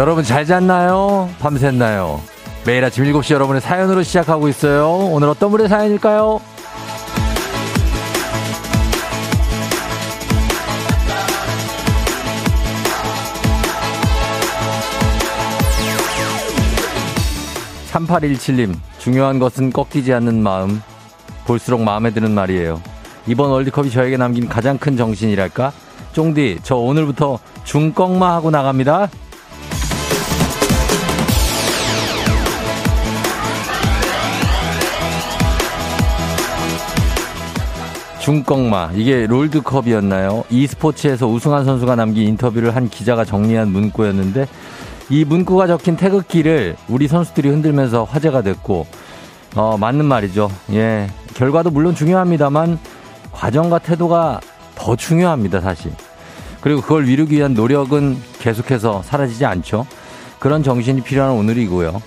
여러분 잘 잤나요? 밤샜나요? 매일 아침 7시 여러분의 사연으로 시작하고 있어요. 오늘 어떤 분의 사연일까요? 3817님, 중요한 것은 꺾이지 않는 마음. 볼수록 마음에 드는 말이에요. 이번 월드컵이 저에게 남긴 가장 큰 정신이랄까? 쫑디, 저 오늘부터 중꺾마 하고 나갑니다. 중꺾마 이게 롤드컵이었나요? e스포츠에서 우승한 선수가 남긴 인터뷰를 한 기자가 정리한 문구였는데 이 문구가 적힌 태극기를 우리 선수들이 흔들면서 화제가 됐고 어 맞는 말이죠. 예 결과도 물론 중요합니다만 과정과 태도가 더 중요합니다 사실. 그리고 그걸 이루기 위한 노력은 계속해서 사라지지 않죠. 그런 정신이 필요한 오늘이고요.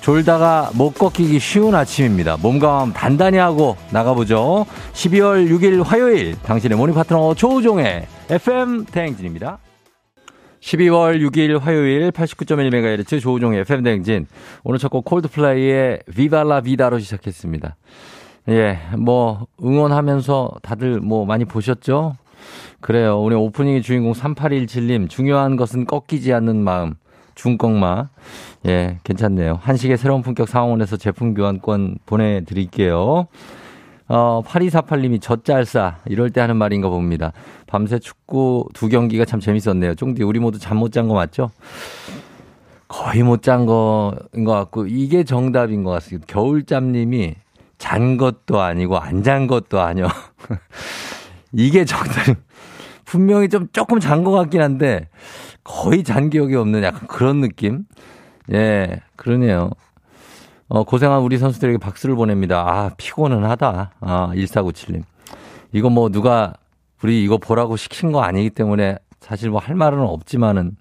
졸다가 목 꺾이기 쉬운 아침입니다. 몸과 마음 단단히 하고 나가보죠. 12월 6일 화요일 당신의 모닝 파트너 조우종의 FM 대행진입니다. 12월 6일 화요일 89.1MHz 조우종의 FM 대행진. 오늘 첫 곡 콜드플레이의 비발라 비다로 시작했습니다. 예, 뭐 응원하면서 다들 뭐 많이 보셨죠? 그래요. 오늘 오프닝의 주인공 3817님 중요한 것은 꺾이지 않는 마음. 중꺾마. 예, 괜찮네요. 한식의 새로운 품격 상황원에서 제품 교환권 보내드릴게요. 어, 8248님이 젖잘싸. 이럴 때 하는 말인가 봅니다. 밤새 축구 두 경기가 참 재밌었네요. 쫑디, 우리 모두 잠 못 잔 거 맞죠? 거의 못 잔 거인 것 같고, 이게 정답인 것 같습니다. 겨울잠님이 잔 것도 아니고 안 잔 것도 아니요. 이게 정답. 분명히 좀 조금 잔 것 같긴 한데, 거의 잔 기억이 없는 약간 그런 느낌? 예, 그러네요. 어, 고생한 우리 선수들에게 박수를 보냅니다. 아, 피곤은 하다. 아, 1497님. 이거 뭐 누가 우리 이거 보라고 시킨 거 아니기 때문에 사실 뭐 할 말은 없지만은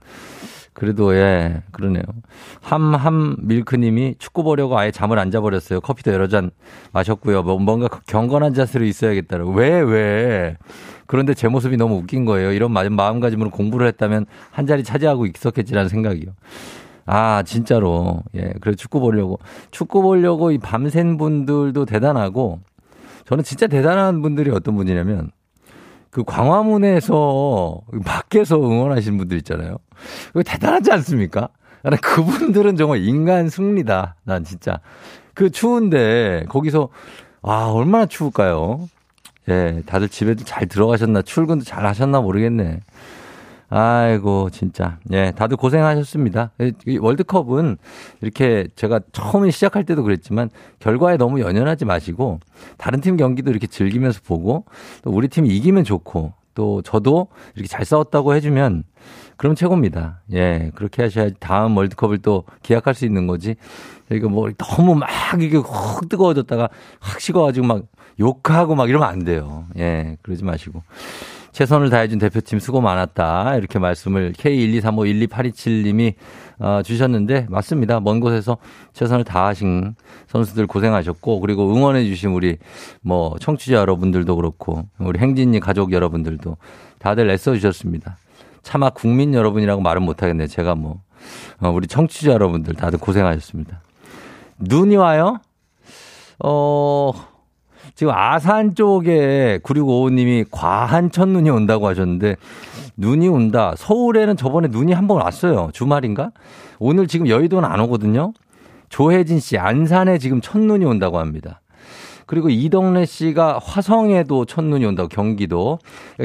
그래도 예, 그러네요. 함함 밀크님이 축구 보려고 아예 잠을 안 자버렸어요. 커피도 여러 잔 마셨고요. 뭐 뭔가 경건한 자세로 있어야겠다라고. 왜 왜? 그런데 제 모습이 너무 웃긴 거예요. 이런 마음가짐으로 공부를 했다면 한 자리 차지하고 있었겠지라는 생각이요. 아, 진짜로. 예. 그래 축구 보려고. 축구 보려고 이 밤샌 분들도 대단하고 저는 진짜 대단한 분들이 어떤 분이냐면 그 광화문에서 밖에서 응원하시는 분들 있잖아요. 그거 대단하지 않습니까? 나는 그분들은 정말 인간 승리다. 난 진짜. 그 추운데 거기서 아, 얼마나 추울까요? 예, 다들 집에도 잘 들어가셨나, 출근도 잘 하셨나 모르겠네. 아이고, 진짜. 예, 다들 고생하셨습니다. 월드컵은 이렇게 제가 처음에 시작할 때도 그랬지만 결과에 너무 연연하지 마시고 다른 팀 경기도 이렇게 즐기면서 보고 또 우리 팀이 이기면 좋고 또 저도 이렇게 잘 싸웠다고 해주면 그럼 최고입니다. 예, 그렇게 하셔야지 다음 월드컵을 또 기약할 수 있는 거지. 이거 뭐 너무 막 이게 확 뜨거워졌다가 확 식어가지고 막 욕하고 막 이러면 안 돼요. 예, 그러지 마시고. 최선을 다해준 대표팀 수고 많았다. 이렇게 말씀을 K123512827님이 어, 주셨는데 맞습니다. 먼 곳에서 최선을 다하신 선수들 고생하셨고 그리고 응원해 주신 우리 뭐 청취자 여러분들도 그렇고 우리 행진이 가족 여러분들도 다들 애써 주셨습니다. 차마 국민 여러분이라고 말은 못 하겠네요. 제가 뭐 어, 우리 청취자 여러분들 다들 고생하셨습니다. 눈이 와요? 어, 지금 아산 쪽에 9655님이 과한 첫눈이 온다고 하셨는데 눈이 온다. 서울에는 저번에 눈이 한 번 왔어요. 주말인가? 오늘 지금 여의도는 안 오거든요. 조혜진 씨 안산에 지금 첫눈이 온다고 합니다. 그리고 이동래 씨가 화성에도 첫눈이 온다고 경기도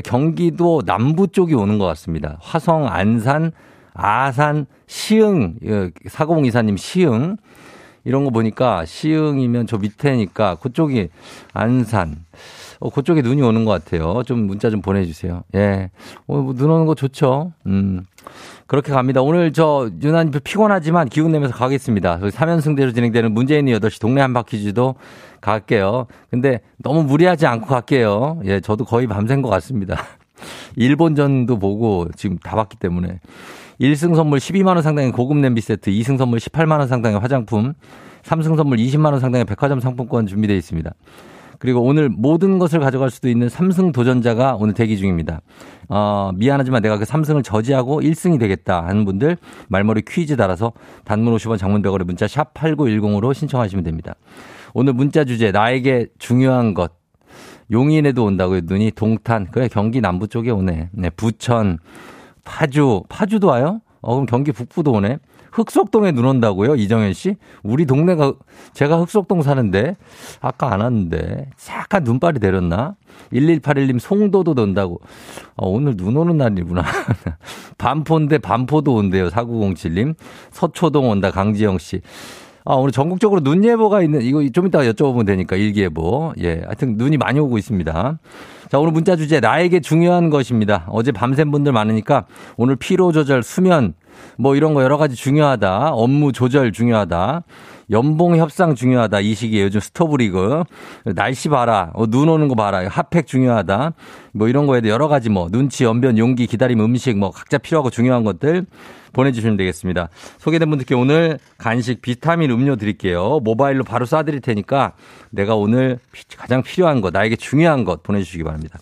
경기도 남부 쪽이 오는 것 같습니다. 화성, 안산, 아산, 시흥 예, 사공 이사님 시흥 이런 거 보니까 시흥이면 저 밑에니까 그쪽이 안산. 어, 그쪽에 눈이 오는 것 같아요. 좀 문자 좀 보내주세요. 예. 어, 뭐 눈 오는 거 좋죠. 음. 그렇게 갑니다. 오늘 저 유난히 피곤하지만 기운 내면서 가겠습니다. 3연승대로 진행되는 문재인이 8시 동네 한바퀴즈도 갈게요. 근데 너무 무리하지 않고 갈게요. 예, 저도 거의 밤샌 것 같습니다. 일본전도 보고 지금 다 봤기 때문에. 1승 선물 12만원 상당의 고급 냄비 세트, 2승 선물 18만원 상당의 화장품, 3승 선물 20만원 상당의 백화점 상품권 준비되어 있습니다. 그리고 오늘 모든 것을 가져갈 수도 있는 삼승 도전자가 오늘 대기 중입니다. 어, 미안하지만 내가 그 삼승을 저지하고 1승이 되겠다 하는 분들 말머리 퀴즈 달아서 단문 50원 장문 100원에 문자 샵 8910으로 신청하시면 됩니다. 오늘 문자 주제 나에게 중요한 것 용인에도 온다고요. 눈이 동탄 그래 경기 남부 쪽에 오네. 네, 부천 파주 파주도 와요? 어 그럼 경기 북부도 오네. 흑석동에 눈 온다고요? 이정현 씨? 우리 동네가 제가 흑석동 사는데 아까 안 왔는데 약간 눈발이 내렸나? 1181님 송도도 논다고. 어, 오늘 눈 오는 날이구나. 반포인데 반포도 온대요. 4907님. 서초동 온다. 강지영 씨. 아, 오늘 전국적으로 눈 예보가 있는, 이거 좀 이따가 여쭤보면 되니까, 일기예보. 예. 하여튼 눈이 많이 오고 있습니다. 자, 오늘 문자 주제, 나에게 중요한 것입니다. 어제 밤샘 분들 많으니까, 오늘 피로 조절, 수면, 뭐 이런 거 여러 가지 중요하다. 업무 조절 중요하다. 연봉 협상 중요하다. 이 시기에 요즘 스토브리그. 날씨 봐라. 어, 눈 오는 거 봐라. 핫팩 중요하다. 뭐 이런 거에도 여러 가지 뭐 눈치, 연변, 용기, 기다림, 음식 뭐 각자 필요하고 중요한 것들 보내주시면 되겠습니다. 소개된 분들께 오늘 간식 비타민 음료 드릴게요. 모바일로 바로 쏴드릴 테니까 내가 오늘 가장 필요한 것, 나에게 중요한 것 보내주시기 바랍니다.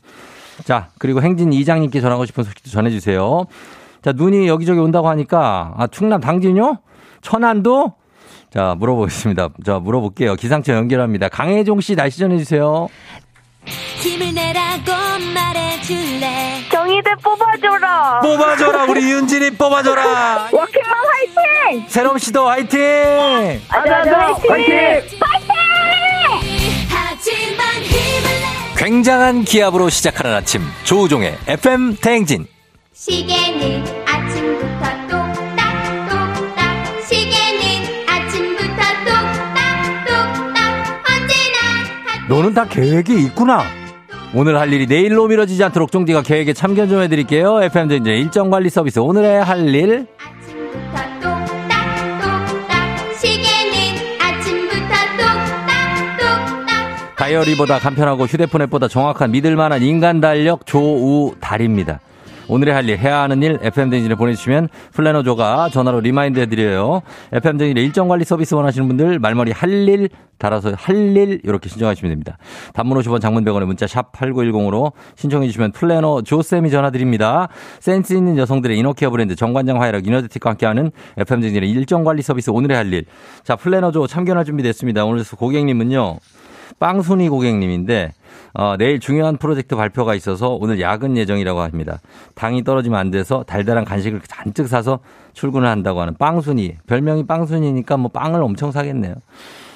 자, 그리고 행진 이장님께 전하고 싶은 소식도 전해주세요. 자, 눈이 여기저기 온다고 하니까, 아, 충남 당진요? 천안도? 자, 물어보겠습니다. 자, 물어볼게요. 기상청 연결합니다. 강혜종 씨 날씨 전해주세요. 힘을 내라고 말해줄래 정의대 뽑아줘라. 뽑아줘라, 우리 윤진이 뽑아줘라. 워킹맘 화이팅! 새롬 씨도 화이팅! 아자아자 화이팅! 하지만 힘을 내 굉장한 기압으로 시작하는 아침, 조우종의 FM 대행진. 시계는 아침부터 너는 다 계획이 있구나. 오늘 할 일이 내일로 미뤄지지 않도록 종디가 계획에 참견 좀 해드릴게요. FM 대행진 일정 관리 서비스 오늘의 할 일. 다이어리보다 간편하고 휴대폰 앱보다 정확한 믿을만한 인간 달력 조우달입니다. 오늘의 할 일, 해야 하는 일, FM댕진에 보내주시면 플래너조가 전화로 remind 해드려요. FM댕진의 일정 관리 서비스 원하시는 분들 말머리 할 일 달아서 할 일 이렇게 신청하시면 됩니다. 단문 50원 장문 100원의 문자 샵 8910으로 신청해 주시면 플래너 조쌤이 전화드립니다. 센스 있는 여성들의 inner care 브랜드 정관장 화애락 이너제틱과 함께하는 FM댕진의 일정 관리 서비스 오늘의 할 일. 자, 플래너조 참견할 준비 됐습니다. 오늘 고객님은요. 빵순이 고객님인데 어, 내일 중요한 프로젝트 발표가 있어서 오늘 야근 예정이라고 합니다. 당이 떨어지면 안 돼서 달달한 간식을 잔뜩 사서 출근을 한다고 하는 빵순이. 별명이 빵순이니까 뭐 빵을 엄청 사겠네요.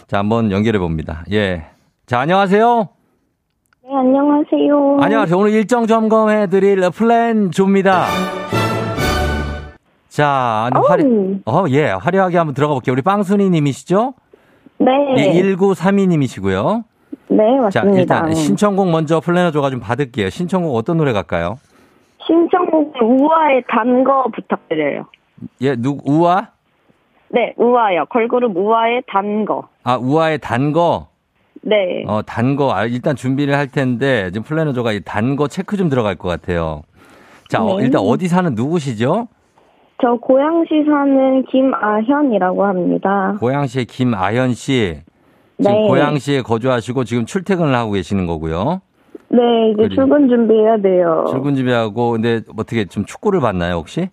자, 한번 연결해 봅니다. 예. 자, 안녕하세요. 네, 안녕하세요. 안녕하세요. 오늘 일정 점검해 드릴 플랜 조입니다. 자, 아니, 화려, 어, 예, 화려하게 한번 들어가 볼게요. 우리 빵순이 님이시죠? 네. 예, 1932 님이시고요. 네, 자, 맞습니다. 일단 신청곡 먼저 플래너조가 좀 받을게요. 신청곡 어떤 노래 갈까요? 신청곡 우아의 단 거 부탁드려요. 예, 누, 우아? 네, 우아요. 걸그룹 우아의 단 거. 아, 우아의 단 거? 네. 어, 단 거, 아, 일단 준비를 할 텐데, 지금 플래너조가 이 단 거 체크 좀 들어갈 것 같아요. 자, 어, 네. 일단 어디 사는 누구시죠? 저 고양시 사는 김아현이라고 합니다. 고양시의 김아현 씨. 지금 네. 고양시에 거주하시고 지금 출퇴근을 하고 계시는 거고요. 네, 이제 출근 준비해야 돼요. 출근 준비하고, 근데 어떻게 좀 축구를 봤나요, 혹시?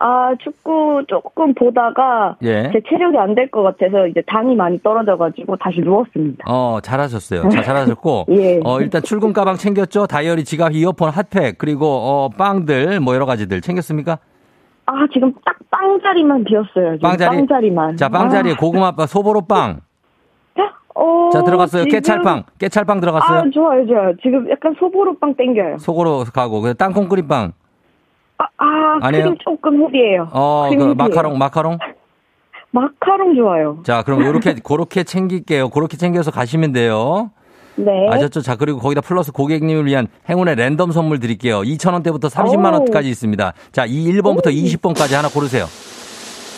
아, 축구 조금 보다가 예. 제 체력이 안 될 것 같아서 이제 당이 많이 떨어져가지고 다시 누웠습니다. 어, 잘하셨어요. 자, 잘하셨고. 예. 어, 일단 출근 가방 챙겼죠? 다이어리, 지갑, 이어폰, 핫팩, 그리고, 어, 빵들, 뭐 여러 가지들 챙겼습니까? 아, 지금 딱 빵자리만 비었어요. 빵자리? 빵자리만. 자, 빵자리에 아. 고구마빵, 소보로빵. 어, 자, 들어갔어요. 지금- 깨찰빵. 깨찰빵 들어갔어요. 아, 좋아요, 좋아요. 지금 약간 소보로빵 땡겨요. 속으로 가고. 그 땅콩 끓임빵. 아, 아 아니에요? 크림 조금 흐리에요. 어, 그 흐리예요. 마카롱, 마카롱. 마카롱 좋아요. 자, 그럼 요렇게, 그렇게 챙길게요. 그렇게 챙겨서 가시면 돼요. 네. 아셨죠? 자, 그리고 거기다 플러스 고객님을 위한 행운의 랜덤 선물 드릴게요. 2,000원대부터 30만원까지 있습니다. 자, 이 1번부터 20번까지 하나 고르세요.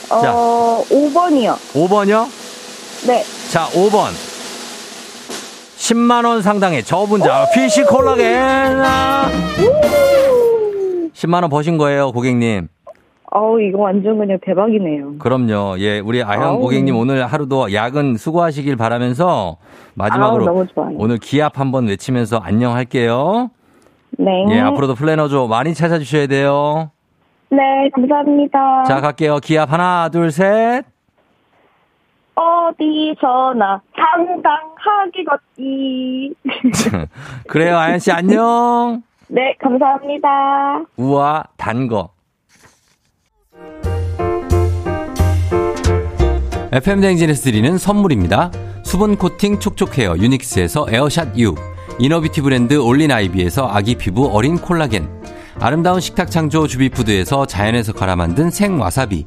자. 어, 5번이요. 5번이요? 네. 자, 5번. 10만원 상당의 저분자, 피시 콜라겐. 아. 10만원 버신 거예요, 고객님. 어우, 이거 완전 그냥 대박이네요. 그럼요. 예, 우리 아현 아우. 고객님 오늘 하루도 야근 수고하시길 바라면서 마지막으로 아우. 오늘 기합 한번 외치면서 안녕할게요. 네. 예, 앞으로도 플래너조 많이 찾아주셔야 돼요. 네, 감사합니다. 자, 갈게요. 기합 하나, 둘, 셋. 어디서나 당당하게 걷기. 그래요, 아현 씨 안녕. 네, 감사합니다. 우와, 단 거. FM 댕진에서 드리는 선물입니다. 수분 코팅 촉촉 헤어 유닉스에서 에어샷 U. inner beauty 브랜드 올린 아이비에서 아기 피부 어린 콜라겐. 아름다운 식탁 창조 주비푸드에서 자연에서 갈아 만든 생와사비.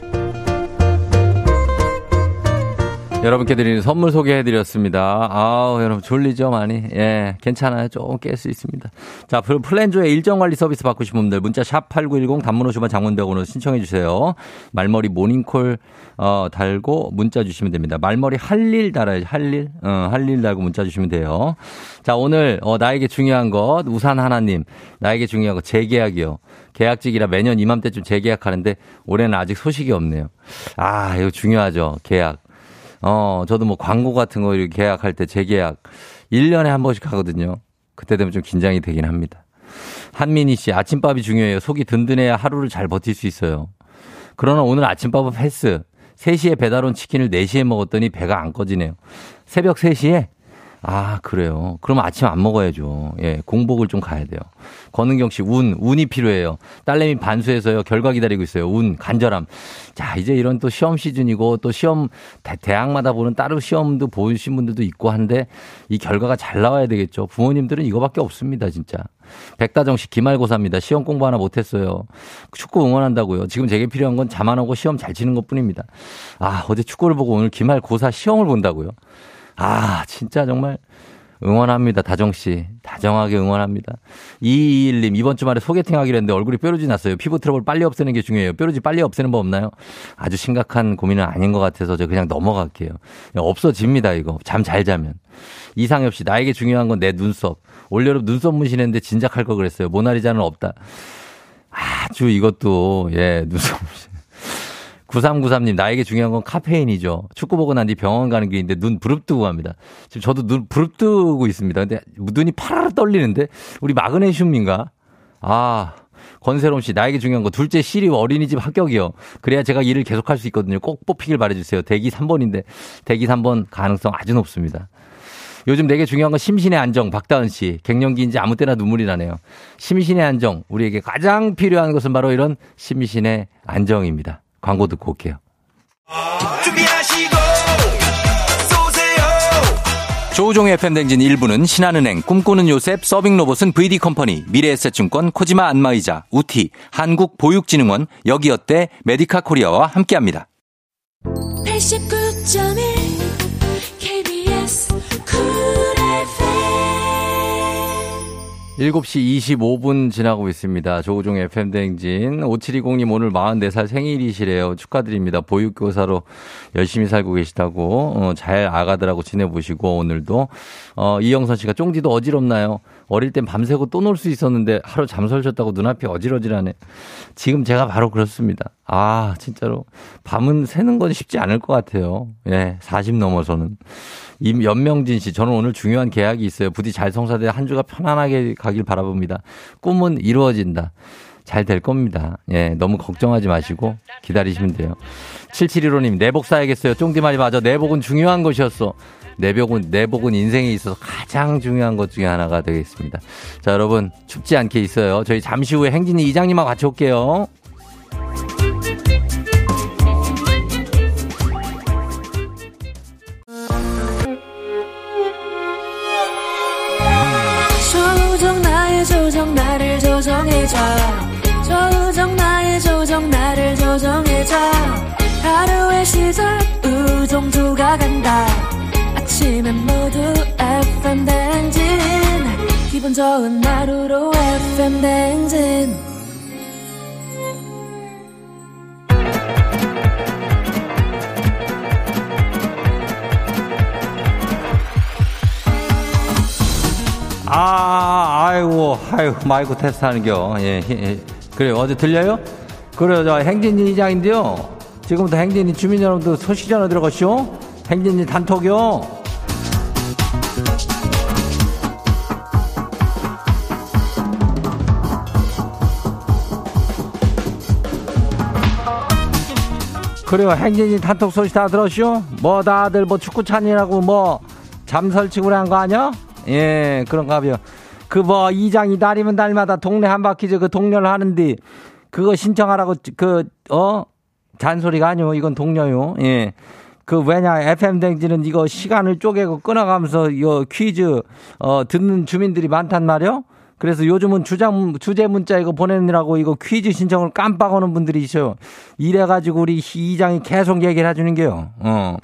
여러분께 드리는 선물 소개해드렸습니다. 아우, 여러분 졸리죠, 많이? 예, 괜찮아요. 조금 깰 수 있습니다. 자, 플- 플랜조의 일정 관리 서비스 받고 싶은 분들, 문자 샵8910 단문 50원 장문백원으로 신청해주세요. 말머리 모닝콜, 어, 달고 문자 주시면 됩니다. 말머리 할일 달아야지, 할 일. 어, 할일 달고 문자 주시면 돼요. 자, 오늘, 어, 나에게 중요한 것, 우산 하나님, 나에게 중요한 것, 재계약이요. 계약직이라 매년 이맘때쯤 재계약하는데, 올해는 아직 소식이 없네요. 아, 이거 중요하죠, 계약. 어, 저도 뭐 광고 같은 거 이렇게 계약할 때 재계약 1년에 한 번씩 하거든요. 그때 되면 좀 긴장이 되긴 합니다. 한민희 씨, 아침밥이 중요해요. 속이 든든해야 하루를 잘 버틸 수 있어요. 그러나 오늘 아침밥은 패스. 3시에 배달 온 치킨을 4시에 먹었더니 배가 안 꺼지네요. 새벽 3시에? 아, 그래요. 그럼 아침 안 먹어야죠. 예, 공복을 좀 가야 돼요. 권은경 씨, 운, 운이 필요해요. 딸내미 반수해서요. 결과 기다리고 있어요. 운, 간절함. 자, 이제 이런 또 시험 시즌이고 또 시험, 대, 대학마다 보는 따로 시험도 보신 분들도 있고 한데 이 결과가 잘 나와야 되겠죠. 부모님들은 이거밖에 없습니다, 진짜. 백다정 씨, 기말고사입니다. 시험 공부 하나 못했어요. 축구 응원한다고요. 지금 제게 필요한 건 오고 시험 잘 치는 것 뿐입니다. 아, 어제 축구를 보고 오늘 기말고사 시험을 본다고요. 아, 진짜 정말 응원합니다. 다정씨. 다정하게 응원합니다. 221님, 이번 주말에 소개팅 하기로 했는데 얼굴이 뾰루지 났어요. 피부 트러블 빨리 없애는 게 중요해요. 뾰루지 빨리 없애는 법 없나요? 아주 심각한 고민은 아닌 것 같아서 저 그냥 넘어갈게요. 그냥 없어집니다, 이거. 잠 잘 자면. 이상엽 씨, 나에게 중요한 건 내 눈썹. 올여름 눈썹 문신했는데 진작 할 걸 그랬어요. 모나리자는 없다. 아주 이것도, 예, 눈썹 문신. 9393님, 나에게 중요한 건 카페인이죠. 축구 보고 난 뒤 병원 가는 길인데 눈 부릅뜨고 갑니다. 지금 저도 눈 부릅뜨고 있습니다. 근데 눈이 파라라 떨리는데? 우리 마그네슘인가? 아, 권세롬 씨, 나에게 중요한 거 둘째 시리 어린이집 합격이요. 그래야 제가 일을 계속할 수 있거든요. 꼭 뽑히길 바래주세요. 대기 3번인데, 대기 3번 가능성 아주 높습니다. 요즘 내게 중요한 건 심신의 안정, 박다은 씨. 갱년기인지 아무 때나 눈물이 나네요. 심신의 안정, 우리에게 가장 필요한 것은 바로 이런 심신의 안정입니다. 광고 듣고 올게요. 준비하시고 쏘세요 조우종의 FM댕진 1부는 신한은행, 꿈꾸는 요셉, 서빙로봇은 VD컴퍼니, 미래에셋증권, 코지마 안마의자, 우티, 한국보육진흥원, 여기어때, 메디카 코리아와 함께합니다. 89.1 7시 25분 지나고 있습니다. 조우종 FM댕진. 5720님 오늘 44살 생일이시래요. 축하드립니다. 보육교사로 열심히 살고 계시다고, 어, 잘 아가들하고 지내보시고, 오늘도. 어, 이영선 씨가 쫑디도 어지럽나요? 어릴 땐 밤새고 또 놀 수 있었는데 하루 잠 설쳤다고 눈앞이 어지러지라네. 지금 제가 바로 그렇습니다. 아, 진짜로. 밤은 새는 건 쉽지 않을 것 같아요. 예, 40 넘어서는. 임 연명진 씨, 저는 오늘 중요한 계약이 있어요. 부디 잘 성사돼 한 주가 편안하게 가길 바라봅니다. 꿈은 이루어진다. 잘 될 겁니다. 예, 너무 걱정하지 마시고 기다리시면 돼요. 7715님, 내복 사야겠어요. 쫑디 말이 맞아. 내복은 중요한 것이었어. 내복은, 내복은 인생에 있어서 가장 중요한 것 중에 하나가 되겠습니다. 자, 여러분, 춥지 않게 있어요. 저희 잠시 후에 행진이 이장님하고 같이 올게요. 조정 나를 조정해줘 조정해줘 하루의 시절 우정조가 간다 아침엔 모두 FM 댕진 기분 좋은 하루로 FM 댕진 아, 아이고, 아이고, 마이크 테스트 하는겨. 예, 예. 그래, 어제 들려요? 그래, 저 행진이 이장인데요. 지금부터 행진이 주민 여러분들 소식 전화 들어가시오. 행진이 단톡이요. 그래요, 행진이 단톡 소식 다 들었쇼? 뭐 다들 뭐 축구 찬이라고 뭐 잠설치고 한 거 아니야? 예, 그런가 봐요. 그 뭐 이장이 날이면 날마다 동네 한 바퀴 그 동료를 하는데 그거 신청하라고 그 어 잔소리가 아니요. 이건 동료요. 예. 그 왜냐 FM 댕지는 이거 시간을 쪼개고 끊어가면서 이거 퀴즈 어 듣는 주민들이 많단 말이요. 그래서 요즘은 주장 주제 문자 이거 보내느라고 이거 퀴즈 신청을 깜빡 하는 분들이 있어요. 이래 가지고 우리 이장이 계속 얘기를 해 주는 게요. 어.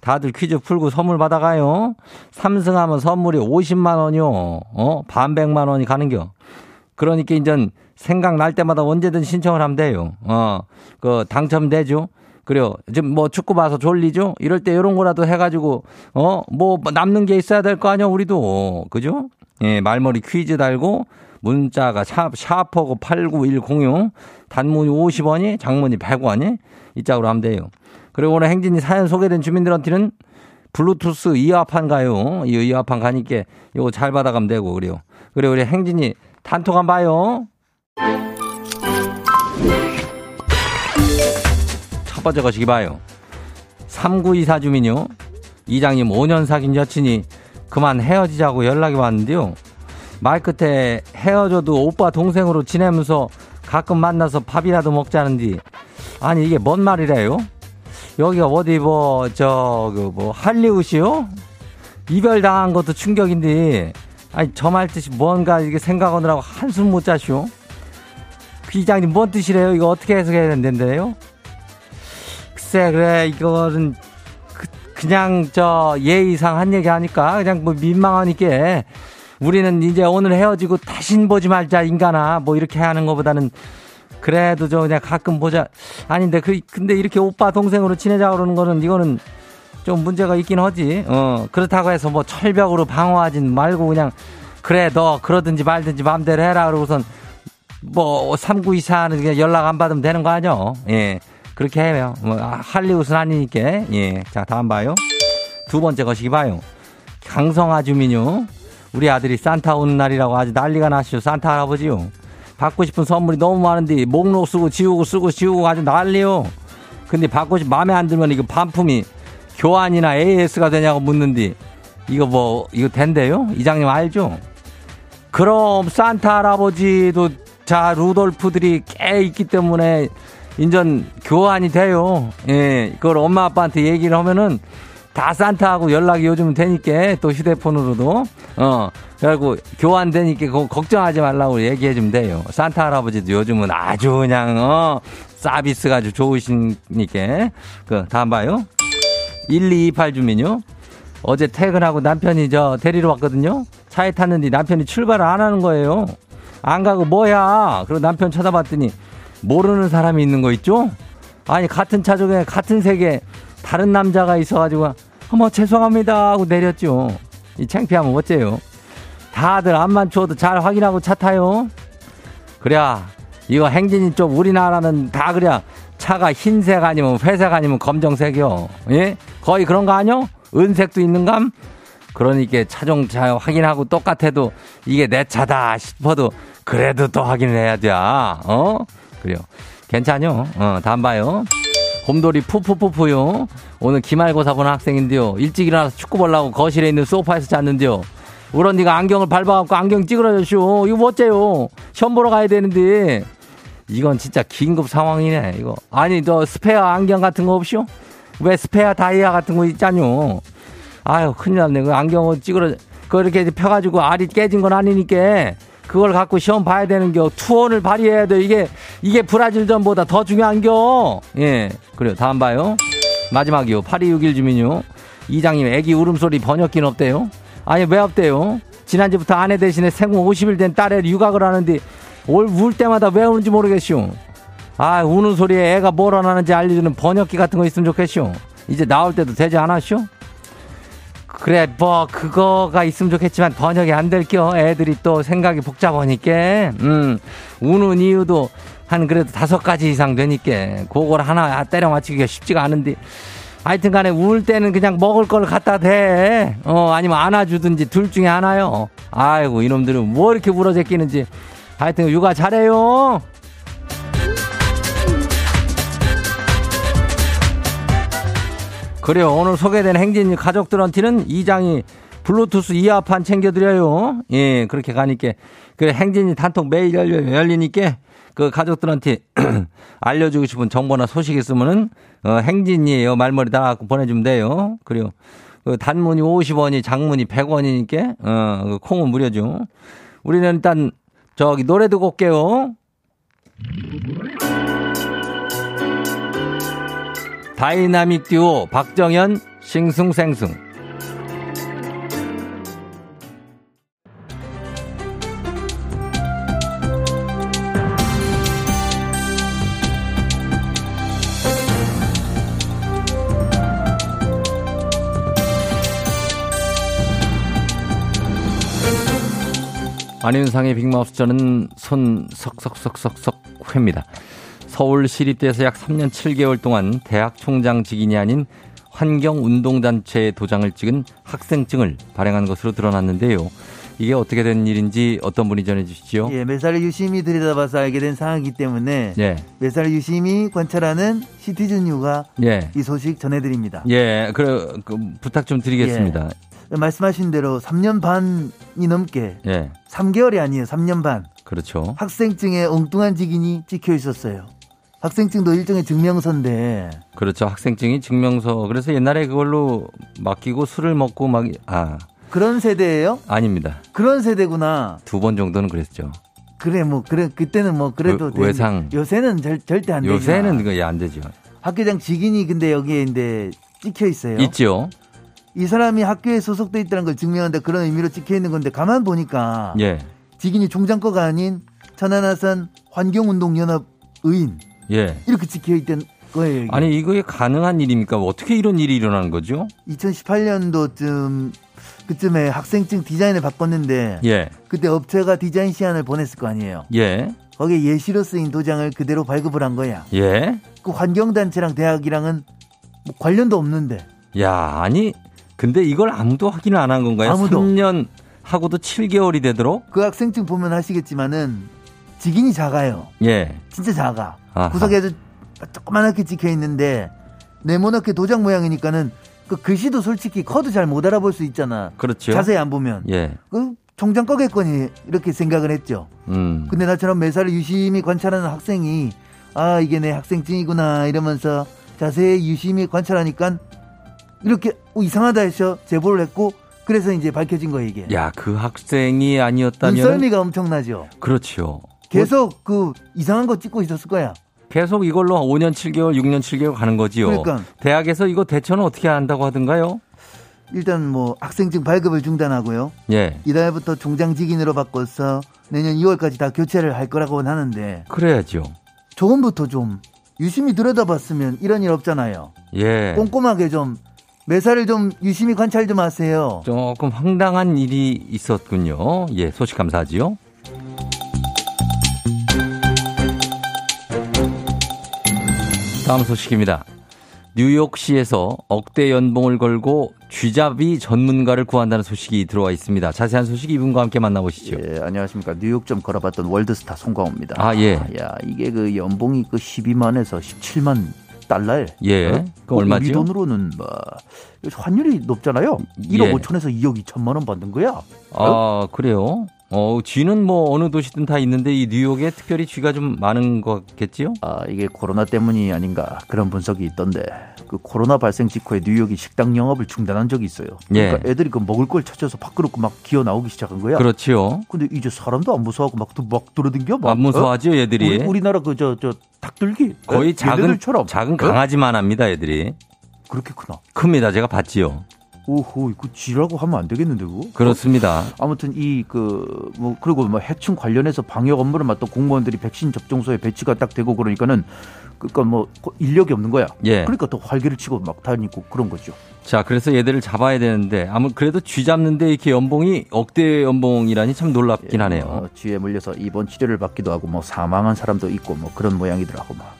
다들 퀴즈 풀고 선물 받아가요. 삼승하면 선물이 50만 원이요. 어? 반백만 원이 가는겨. 그러니까 이제 생각날 때마다 언제든 신청을 하면 돼요. 어. 그 당첨되죠. 그래요. 지금 뭐 축구 봐서 졸리죠? 이럴 때 이런 거라도 해가지고, 어, 뭐 남는 게 있어야 될 거 아니야, 우리도. 그죠? 예, 말머리 퀴즈 달고, 문자가 샵, 샤퍼고 89106, 단문이 50원이, 장문이 100원이, 이 짝으로 하면 돼요. 그리고 오늘 행진이 사연 소개된 주민들한테는 블루투스 이어판 가요. 이 이어판 가니까 이거 잘 받아가면 되고, 그래요. 그리고 우리 행진이 단톡 한 봐요. 첫 번째 거시기 봐요. 3924 주민요. 이장님 5년 사귄 여친이 그만 헤어지자고 연락이 왔는데요. 말 끝에 헤어져도 오빠 동생으로 지내면서 가끔 만나서 밥이라도 먹자는데 아니 이게 뭔 말이래요? 여기가 어디 뭐 저 그 뭐 할리우드요? 이별 당한 것도 충격인데 아니 저 말 뜻이 뭔가 이게 생각하느라고 한숨 못. 그 이장님 뭔 뜻이래요? 이거 어떻게 해석해야 된다는데요? 글쎄 그래 이거는 그, 냥저 예의상 한 얘기 하니까 그냥 뭐 민망하니까 우리는 이제 오늘 헤어지고 다신 보지 말자 인간아 뭐 이렇게 하는 것보다는 그래도 저 그냥 가끔 보자 아닌데 그 근데 이렇게 오빠 동생으로 지내자 그러는 거는 이거는 좀 문제가 있긴 하지 어 그렇다고 해서 뭐 철벽으로 방어하진 말고 그냥 그래 너 그러든지 말든지 마음대로 해라 그러고선 뭐 3924는 그냥 연락 안 받으면 되는 거 아니야 예. 그렇게 해요. 뭐 아, 할리우드는 아니니까. 예 자 다음 봐요. 두 번째 거시기 봐요. 강성아 주민요. 우리 아들이 산타 오는 날이라고 아주 난리가 나시죠. 산타 할아버지요. 받고 싶은 선물이 너무 많은데 목록 쓰고 지우고 쓰고 지우고 아주 난리요. 근데 받고 싶 마음에 안 들면 이거 반품이 교환이나 AS가 되냐고 묻는데 이거 뭐 이거 된대요? 이장님 알죠? 그럼 산타 할아버지도 자 루돌프들이 꽤 있기 때문에 인전 교환이 돼요. 예, 그걸 엄마 아빠한테 얘기를 하면은 다 산타하고 연락이 요즘은 되니까 또 휴대폰으로도 어 그리고 교환되니까 그거 걱정하지 말라고 얘기해 주면 돼요. 산타 할아버지도 요즘은 아주 그냥 어 서비스가 아주 좋으시니까 그 다음 봐요. 1228 주민요. 어제 퇴근하고 남편이 저 데리러 왔거든요. 차에 탔는데 남편이 출발을 안 하는 거예요. 안 가고 뭐야? 그리고 남편 쳐다봤더니 모르는 사람이 있는 거 있죠? 아니 같은 차 중에 같은 색에 다른 남자가 있어가지고 어머 죄송합니다 하고 내렸죠. 이 창피하면 어째요? 다들 앞만 줘도 잘 확인하고 차 타요. 그래야 이거 행진이 쪽 우리나라는 다 그래야 차가 흰색 아니면 회색 아니면 검정색이요. 예? 거의 그런 거 아니요? 은색도 있는감? 그러니까 차종차 확인하고 똑같아도 이게 내 차다 싶어도 그래도 또 확인을 해야 돼. 어? 그래요. 괜찮요? 어, 다음 봐요. 곰돌이 푸푸푸푸요. 오늘 기말고사 보는 학생인데요. 일찍 일어나서 축구 보려고 거실에 있는 소파에서 잤는데요. 우리 언니가 안경을 밟아갖고 안경 찌그러졌쇼. 이거 뭐째요? 시험 보러 가야 되는데. 이건 진짜 긴급 상황이네, 이거. 아니, 너 스페어 안경 같은 거 없쇼? 왜 스페어 다이아 같은 거 있잖요? 아유, 큰일 났네. 그 안경을 찌그러, 그거 이렇게 펴가지고 알이 깨진 건 아니니까 그걸 갖고 시험 봐야 되는 겨. 투혼을 발휘해야 돼. 이게, 이게 브라질전보다 더 중요한 겨. 예. 그래요. 다음 봐요. 마지막이요. 8261 주민요. 이장님, 애기 울음소리 번역기는 없대요? 아니, 왜 없대요? 지난주부터 아내 대신에 생후 50일 된 딸을 육아를 하는데 올, 울 때마다 왜 우는지 모르겠쇼. 아, 우는 소리에 애가 뭘 원하는지 알려주는 번역기 같은 거 있으면 좋겠쇼. 이제 나올 때도 되지 않았쇼? 그래, 뭐, 그거가 있으면 좋겠지만 번역이 안 될겨. 애들이 또 생각이 복잡하니까. 음, 우는 이유도 한 그래도 다섯 가지 이상 되니까. 그걸 하나 때려 맞추기가 쉽지가 않은데. 하여튼 간에 울 때는 그냥 먹을 걸 갖다 대. 어, 아니면 안아주든지 둘 중에 하나요. 아이고, 이놈들은 뭐 이렇게 울어 제끼는지. 하여튼 육아 잘해요. 그래요. 오늘 소개된 행진 가족들한테는 이장이 블루투스 이어판 챙겨드려요. 예, 그렇게 가니까. 그래, 행진이 단톡 매일 열려, 열리니까 그 가족들한테 알려주고 싶은 정보나 소식 있으면은, 어, 행진이에요. 말머리 달아갖고 보내주면 돼요. 그래요. 그 단문이 50원이, 장문이 100원이니까, 어, 그 콩은 무료죠. 우리는 일단, 저기 노래 듣고 올게요. 다이나믹 듀오 박정현 싱숭생숭 안윤상의 빅마우스 저는 손 석석석석석 회입니다. 서울시립대에서 약 3년 7개월 동안 대학 총장 직인이 아닌 환경운동단체의 도장을 찍은 학생증을 발행한 것으로 드러났는데요. 이게 어떻게 된 일인지 어떤 분이 전해 주시죠? 예, 매사를 유심히 들여다봐서 알게 된 상황이기 때문에 예. 매사를 유심히 관찰하는 시티즌 뉴가 예. 이 소식 전해드립니다. 예, 그래, 그 부탁 좀 드리겠습니다. 말씀하신 대로 3년 반이 넘게 예, 3개월이 아니에요. 3년 반. 그렇죠. 학생증에 엉뚱한 직인이 찍혀 있었어요. 학생증도 일종의 증명서인데 그렇죠. 학생증이 증명서. 그래서 옛날에 그걸로 맡기고 술을 먹고 막, 아, 그런 세대예요? 아닙니다. 그런 세대구나. 두 번 정도는 그랬죠. 그래 뭐 그래 그때는 뭐 그래도 외- 되는데 외상. 요새는 절, 절대 안 되죠. 요새는 이거 안 되죠. 학교장 직인이 근데 여기에 이제 찍혀 있어요. 있죠. 이 사람이 학교에 소속돼 있다는 걸 증명한다 그런 의미로 찍혀 있는 건데 가만 보니까 예, 직인이 총장 거가 아닌 천안하산 환경운동연합 의인 예. 이렇게 찍혀 있던 거예요. 이게. 아니, 이거 가능한 일입니까? 어떻게 이런 일이 일어나는 거죠? 2018년도쯤 그쯤에 학생증 디자인을 바꿨는데 예, 그때 업체가 디자인 시안을 보냈을 거 아니에요. 예, 거기에 예시로 쓰인 도장을 그대로 발급을 한 거야. 예. 그 환경단체랑 대학이랑은 뭐 관련도 없는데 야, 아니, 근데 이걸 아무도 확인을 안 한 건가요? 아무도. 3년 하고도 7개월이 되도록? 그 학생증 보면 아시겠지만은 직인이 작아요. 예. 진짜 작아. 아하. 구석에 아주 조그만하게 찍혀 있는데 네모나게 도장 모양이니까는 그 글씨도 솔직히 커도 잘 못 알아볼 수 있잖아. 그렇죠. 자세히 안 보면. 예. 그 총장 거겠거니 이렇게 생각을 했죠. 음. 근데 나처럼 매사를 유심히 관찰하는 학생이 아 이게 내 학생증이구나 이러면서 자세히 유심히 관찰하니까 이렇게 어, 이상하다 해서 제보를 했고 그래서 이제 밝혀진 거예요 이게. 야, 그 학생이 아니었다면 눈썰미가 엄청나죠. 그렇죠. 계속 그 이상한 거 찍고 있었을 거야. 계속 이걸로 5년 7개월, 6년 7개월 가는 거지요. 그러니까. 대학에서 이거 대처는 어떻게 한다고 하던가요? 일단 뭐 학생증 발급을 중단하고요. 예. 이달부터 종장직인으로 바꿔서 내년 2월까지 다 교체를 할 거라고는 하는데 그래야죠. 조금부터 좀 유심히 들여다봤으면 이런 일 없잖아요. 예. 꼼꼼하게 좀 매사를 좀 유심히 관찰 좀 하세요. 조금 황당한 일이 있었군요. 예, 소식 감사하지요. 다음 소식입니다. 뉴욕시에서 억대 연봉을 걸고 쥐잡이 전문가를 구한다는 소식이 들어와 있습니다. 자세한 소식 이분과 함께 만나보시죠. 예, 안녕하십니까. 뉴욕 점 걸어봤던 월드스타 송광호입니다. 아, 예. 야, 이게 그 연봉이 그 12만에서 17만 달러에. 예. 어? 그 얼마죠? 우리 돈으로는 뭐 환율이 높잖아요. 1억 예. 5천에서 2억 2천만 원 받는 거야. 아, 그래요? 어, 쥐는 뭐 어느 도시든 다 있는데 이 뉴욕에 특별히 쥐가 좀 많은 거겠지요? 아, 이게 코로나 때문이 아닌가 그런 분석이 있던데 그 코로나 발생 직후에 뉴욕이 식당 영업을 중단한 적이 있어요. 그러니까 예. 애들이 그 먹을 걸 찾아서 밖으로 막 기어 나오기 시작한 거야. 그렇지요. 근데 이제 사람도 안 무서워하고 막, 막 돌아댕겨 막. 안 무서워하죠, 어? 얘들이. 우리, 우리 나라 그 저 저 닭들기 거의 어? 작은, 얘네들처럼 작은 어? 강아지만 합니다, 애들이. 그렇게 크나? 큽니다. 제가 봤지요. 오호 이거 쥐라고 하면 안 되겠는데 그거? 그렇습니다. 아무튼 이 그 뭐 그리고 뭐 해충 관련해서 방역 업무를 맡던 공무원들이 백신 접종소에 배치가 딱 되고 그러니까는 그니까 뭐 인력이 없는 거야. 예. 그러니까 더 활기를 치고 막 다니고 그런 거죠. 자, 그래서 얘들을 잡아야 되는데, 아무, 그래도 쥐 잡는데 이렇게 연봉이 억대 연봉이라니 참 놀랍긴 하네요. 어, 쥐에 물려서 입원 치료를 받기도 하고 뭐 사망한 사람도 있고 뭐 그런 모양이더라고 막.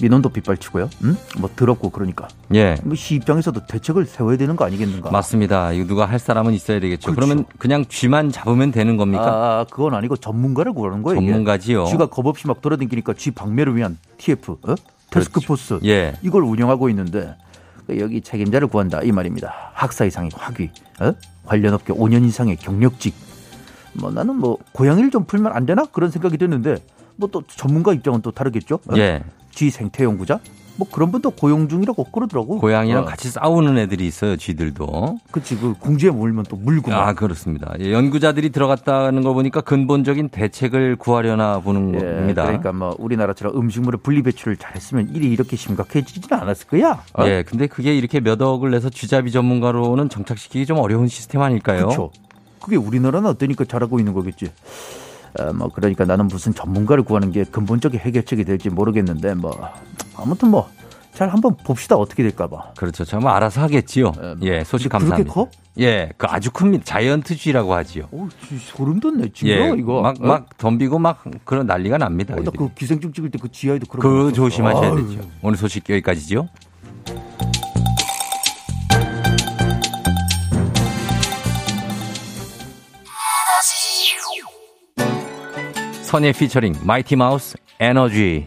민원도 빗발치고요. 응? 뭐 더럽고 그러니까. 예. 뭐 시 입장에서도 대책을 세워야 되는 거 아니겠는가? 맞습니다. 이거 누가 할 사람은 있어야 되겠죠. 그렇죠. 그러면 그냥 쥐만 잡으면 되는 겁니까? 아, 그건 아니고 전문가를 구하는 거예요. 이게. 전문가지요. 쥐가 겁 없이 막 돌아다니니까 쥐 방매를 위한 TF, 어? 테스크포스. 예. 이걸 운영하고 있는데 그 여기 책임자를 구한다 이 말입니다. 학사 이상의 학위, 어? 관련 업계 5년 이상의 경력직. 뭐 나는 뭐 고양이를 좀 풀면 안 되나 그런 생각이 드는데 뭐 또 전문가 입장은 또 다르겠죠. 어? 예. 쥐 생태 연구자 뭐 그런 분도 고용 중이라고 그러더라고. 고양이랑 어, 같이 싸우는 애들이 있어요, 쥐들도. 그치 그 궁지에 물면 또 물고. 막. 아, 그렇습니다. 예, 연구자들이 들어갔다는 걸 보니까 근본적인 대책을 구하려나 보는 예, 겁니다. 그러니까 뭐 우리나라처럼 음식물의 분리 배출을 잘했으면 일이 이렇게 심각해지지는 않았을 거야. 어? 예, 근데 그게 이렇게 몇 억을 내서 쥐잡이 전문가로는 정착시키기 좀 어려운 시스템 아닐까요? 그렇죠. 그게 우리나라는 어떠니까 잘하고 있는 거겠지. 어, 뭐 그러니까 나는 무슨 전문가를 구하는 게 근본적인 해결책이 될지 모르겠는데 뭐 아무튼 뭐 잘 한번 봅시다 어떻게 될까 봐. 그렇죠. 참 알아서 하겠지요. 예, 뭐. 예, 소식 근데 그렇게 감사합니다. 커? 예, 그 아주 큽니다. 자이언트 쥐라고 하지요. 오, 지- 소름 돋네 지금 예, 이거. 막, 어? 막 덤비고 막 그런 난리가 납니다. 어. 나그 기생충 찍을 때 그 지하에도 그런 그. 조심하셔야 아유. 되죠. 오늘 소식 여기까지죠. 선예 피처링 마이티 마우스 에너지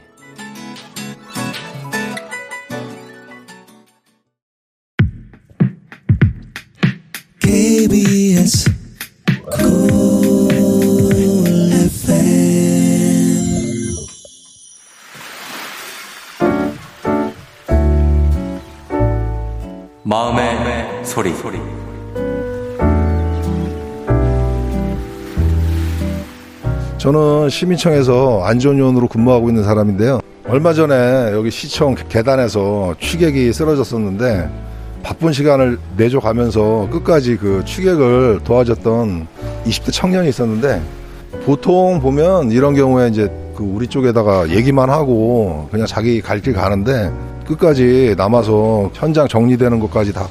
저는 시민청에서 안전요원으로 근무하고 있는 사람인데요. 얼마 전에 여기 시청 계단에서 취객이 쓰러졌었는데 바쁜 시간을 내줘가면서 끝까지 그 취객을 도와줬던 20대 청년이 있었는데 보통 보면 이런 경우에 이제 그 우리 쪽에다가 얘기만 하고 그냥 자기 갈 길 가는데 끝까지 남아서 현장 정리되는 것까지 다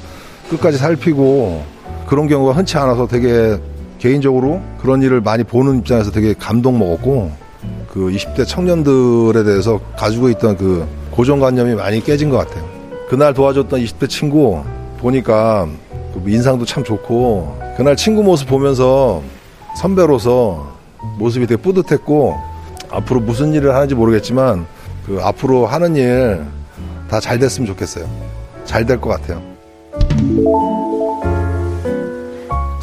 끝까지 살피고 그런 경우가 흔치 않아서 되게 개인적으로 그런 일을 많이 보는 입장에서 되게 감동 먹었고 그 20대 청년들에 대해서 가지고 있던 그 고정관념이 많이 깨진 것 같아요. 그날 도와줬던 20대 친구 보니까 그 인상도 참 좋고 그날 친구 모습 보면서 선배로서 모습이 되게 뿌듯했고 앞으로 무슨 일을 하는지 모르겠지만 그 앞으로 하는 일 다 잘 됐으면 좋겠어요. 잘 될 것 같아요.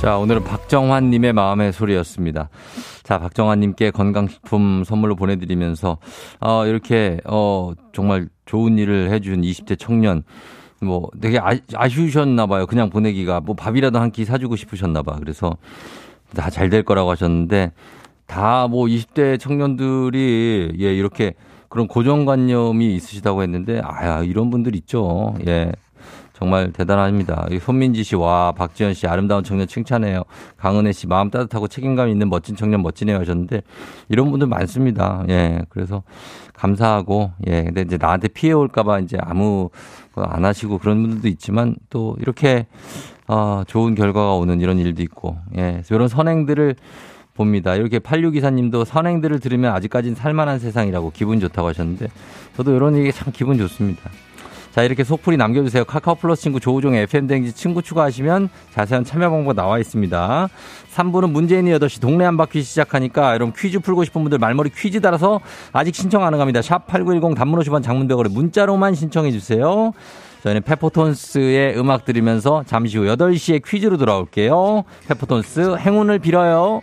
자, 오늘은 박정환님의 마음의 소리였습니다. 자, 박정환님께 건강식품 선물로 보내드리면서, 어, 이렇게, 어, 정말 좋은 일을 해준 20대 청년, 뭐 되게 아, 아쉬우셨나 봐요. 그냥 보내기가 뭐 밥이라도 한 끼 사주고 싶으셨나 봐. 그래서 다 잘 될 거라고 하셨는데 다 뭐 20대 청년들이 예 이렇게 그런 고정관념이 있으시다고 했는데 아 이런 분들 있죠. 예. 정말 대단합니다. 이 손민지 씨, 와, 박지현 씨, 아름다운 청년 칭찬해요. 강은혜 씨, 마음 따뜻하고 책임감 있는 멋진 청년 멋지네요 하셨는데, 이런 분들 많습니다. 예, 그래서 감사하고, 예, 근데 이제 나한테 피해 올까봐 이제 아무 거안 하시고 그런 분들도 있지만, 또 이렇게, 어, 좋은 결과가 오는 이런 일도 있고, 예, 이런 선행들을 봅니다. 이렇게 86기사님도 선행들을 들으면 아직까지는 살만한 세상이라고 기분 좋다고 하셨는데, 저도 이런 얘기 참 기분 좋습니다. 자, 이렇게 속풀이 남겨주세요. 카카오 플러스 친구 조우종의 FM댕지 친구 추가하시면 자세한 참여 방법 나와 있습니다. 3부는 문재인이 8시 동네 한 바퀴 시작하니까 여러분 퀴즈 풀고 싶은 분들 말머리 퀴즈 달아서 아직 신청 가능합니다. 샵 8910 단문 50원 장문백원에 문자로만 신청해 주세요. 저희는 페퍼톤스의 음악 들으면서 잠시 후 8시에 퀴즈로 돌아올게요. 페퍼톤스 행운을 빌어요.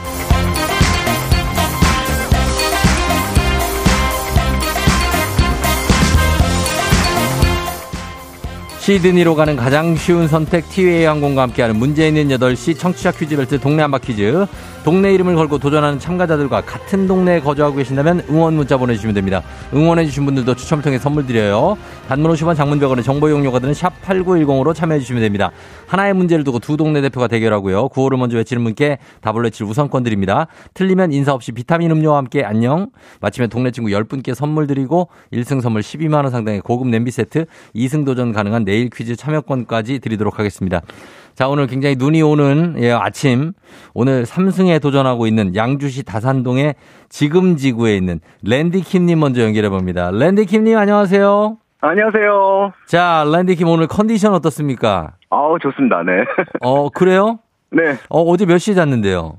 시드니로 가는 가장 쉬운 선택 티웨이 항공과 함께하는 문제 있는 8시 청취자 퀴즈 벨트 동네 한바 퀴즈 동네 이름을 걸고 도전하는 참가자들과 같은 동네에 거주하고 계신다면 응원 문자 보내주시면 됩니다. 응원해주신 분들도 추첨을 통해 선물 드려요. 단문 50원 장문병원의 정보 이용료가 드는 샵 8910으로 참여해주시면 됩니다. 하나의 문제를 두고 두 동네 대표가 대결하고요. 구호를 먼저 외치는 분께 답을 외칠 우선권 드립니다. 틀리면 인사 없이 비타민 음료와 함께 안녕. 마치면 동네 친구 10분께 선물 드리고 1승 선물 12만원 상당의 고급 냄비 세트 2승 도전 가능한 내일 퀴즈 참여권까지 드리도록 하겠습니다. 자, 오늘 굉장히 눈이 오는 예, 아침. 오늘 3승에 도전하고 있는 양주시 다산동의 지금 지구에 있는 랜디킴 님 먼저 연결해 봅니다. 랜디킴 님 안녕하세요. 안녕하세요. 자, 랜디킴 오늘 컨디션 어떻습니까? 아우, 좋습니다. 네. 어, 그래요? 네. 어, 어제 몇 시에 잤는데요?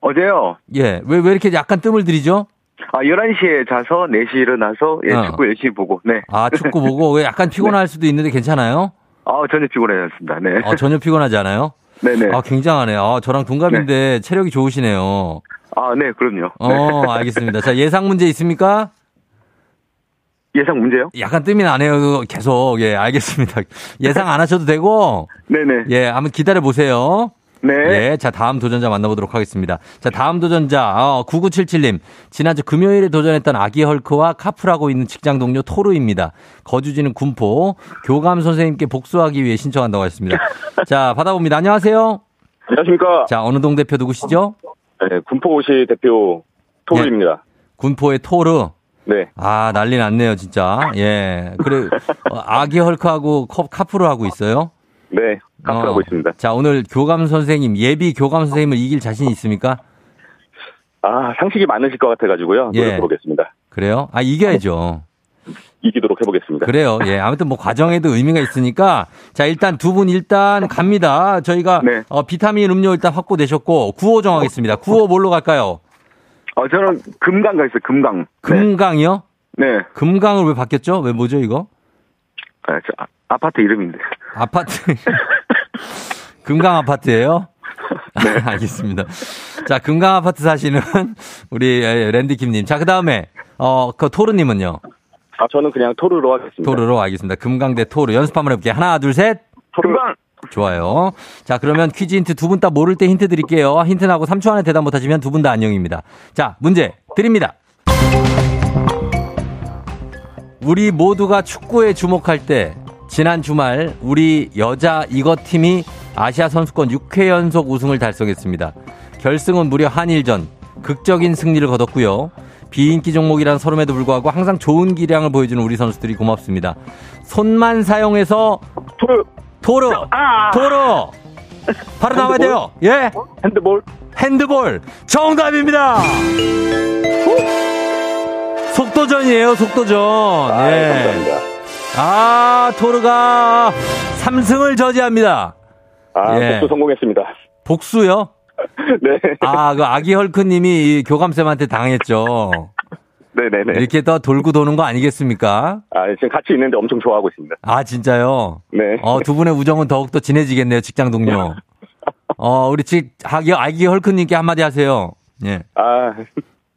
어제요. 예. 왜, 왜 이렇게 약간 뜸을 들이죠? 아, 11시에 자서 4시 일어나서 예, 어. 축구 열심히 보고. 네. 아, 축구 보고 왜 약간 피곤할 수도 있는데 괜찮아요? 아, 전혀 피곤해졌습니다. 네. 어, 전혀 피곤하지 않아요? 네네. 아, 굉장하네요. 아, 저랑 동갑인데 체력이 좋으시네요. 아, 네, 그럼요. 어, 알겠습니다. 자, 예상 문제 있습니까? 예상 문제요? 약간 뜸이 나네요. 계속. 예, 알겠습니다. 예상 안 하셔도 되고, 네네. 예, 한번 기다려 보세요. 네. 예, 자, 다음 도전자 만나보도록 하겠습니다. 자, 다음 도전자, 어, 9977님. 지난주 금요일에 도전했던 아기 헐크와 카풀하고 있는 직장 동료 토르입니다. 거주지는 군포. 교감 선생님께 복수하기 위해 신청한다고 했습니다. 자, 받아봅니다. 안녕하세요. 안녕하십니까. 자, 어느 동 대표 누구시죠? 네, 군포시 대표 토르입니다. 군포의 토르. 네. 아, 난리 났네요, 진짜. 예. 그래, 어, 아기 헐크하고 컵- 카풀을 하고 있어요? 네. 카풀하고 어. 있습니다. 자, 오늘 교감 선생님, 예비 교감 선생님을 이길 자신 있습니까? 아, 상식이 많으실 것 같아가지고요. 예. 노력해보겠습니다. 그래요? 아, 이겨야죠. 이기도록 해보겠습니다. 그래요. 예. 아무튼 뭐 과정에도 의미가 있으니까. 자, 일단 두 분 일단 갑니다. 저희가 네. 어, 비타민 음료 일단 확보되셨고, 구호 정하겠습니다. 구호 뭘로 갈까요? 어, 저는 금강 가있어요, 금강. 네. 금강이요? 네. 금강을 왜 바뀌었죠? 왜 뭐죠, 이거? 아, 저 아- 아파트 이름인데. 아파트. 금강 아파트예요 네. 알겠습니다. 자, 금강 아파트 사시는 우리 예, 랜디킴님. 자, 그 다음에, 어, 그 토르님은요? 아, 저는 그냥 토르로 하겠습니다. 토르로 알겠습니다. 금강 대 토르. 연습 한번 해볼게요. 하나, 둘, 셋. 금강! 좋아요. 자, 그러면 퀴즈 힌트 두 분 다 모를 때 힌트 드릴게요. 힌트 나고 3초 안에 대답 못하시면 두 분 다 안녕입니다. 자, 문제 드립니다. 우리 모두가 축구에 주목할 때 지난 주말 우리 여자 이거 팀이 아시아 선수권 6회 연속 우승을 달성했습니다. 결승은 무려 한일전 극적인 승리를 거뒀고요. 비인기 종목이란 서름에도 불구하고 항상 좋은 기량을 보여주는 우리 선수들이 고맙습니다. 손만 사용해서 토르 도로 아 도로 바로 나와야? 돼요. 예. 핸드볼 핸드볼 정답입니다. 속도전이에요, 속도전. 아, 예. 감사합니다. 아, 토르가 3승을 저지합니다. 아 예. 복수 성공했습니다. 복수요? 네. 아, 그 아기 헐크님이 이 교감쌤한테 당했죠. 네네네. 이렇게 또 돌고 도는 거 아니겠습니까? 아 지금 같이 있는데 엄청 좋아하고 있습니다. 아, 진짜요? 네. 어, 두 분의 우정은 더욱더 진해지겠네요, 직장 동료. 어, 우리 직, 아기, 아기 헐크님께 한마디 하세요. 예. 아,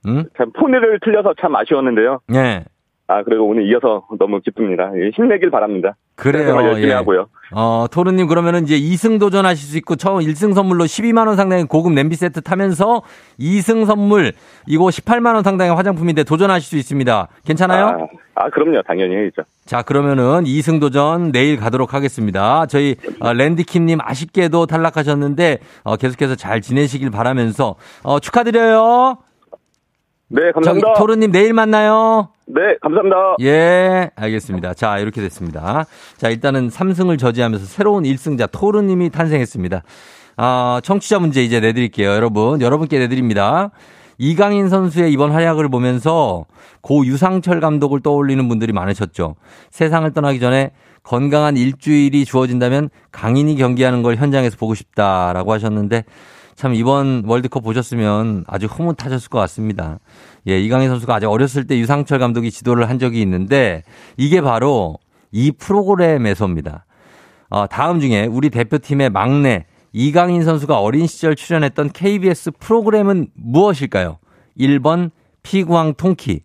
응? 참 폰을 틀려서 참 아쉬웠는데요. 예. 아, 그리고 오늘 이어서 너무 기쁩니다. 예, 힘내길 바랍니다. 그래요. 열심히 예. 하고요. 어, 토르님 그러면은 이제 2승 도전하실 수 있고 처음 1승 선물로 12만 원 상당의 고급 냄비 세트 타면서 2승 선물 이거 18만 원 상당의 화장품인데 도전하실 수 있습니다. 괜찮아요? 아, 아, 그럼요. 당연히 해야죠. 자, 그러면은 2승 도전 내일 가도록 하겠습니다. 저희 어, 랜디킴 님 아쉽게도 탈락하셨는데 어, 계속해서 잘 지내시길 바라면서 어, 축하드려요. 네, 감사합니다. 토르님 내일 만나요. 네, 감사합니다. 예, 알겠습니다. 자, 이렇게 됐습니다. 자, 일단은 3승을 저지하면서 새로운 1승자 토르님이 탄생했습니다. 아, 청취자 문제 이제 내드릴게요. 여러분, 여러분께 내드립니다. 이강인 선수의 이번 활약을 보면서 고 유상철 감독을 떠올리는 분들이 많으셨죠. 세상을 떠나기 전에 건강한 일주일이 주어진다면 강인이 경기하는 걸 현장에서 보고 싶다라고 하셨는데 참 이번 월드컵 보셨으면 아주 흐뭇하셨을 것 같습니다. 예, 이강인 선수가 아주 어렸을 때 유상철 감독이 지도를 한 적이 있는데 이게 바로 이 프로그램에서입니다. 어, 다음 중에 우리 대표팀의 막내 이강인 선수가 어린 시절 출연했던 KBS 프로그램은 무엇일까요? 1번 피구왕 통키,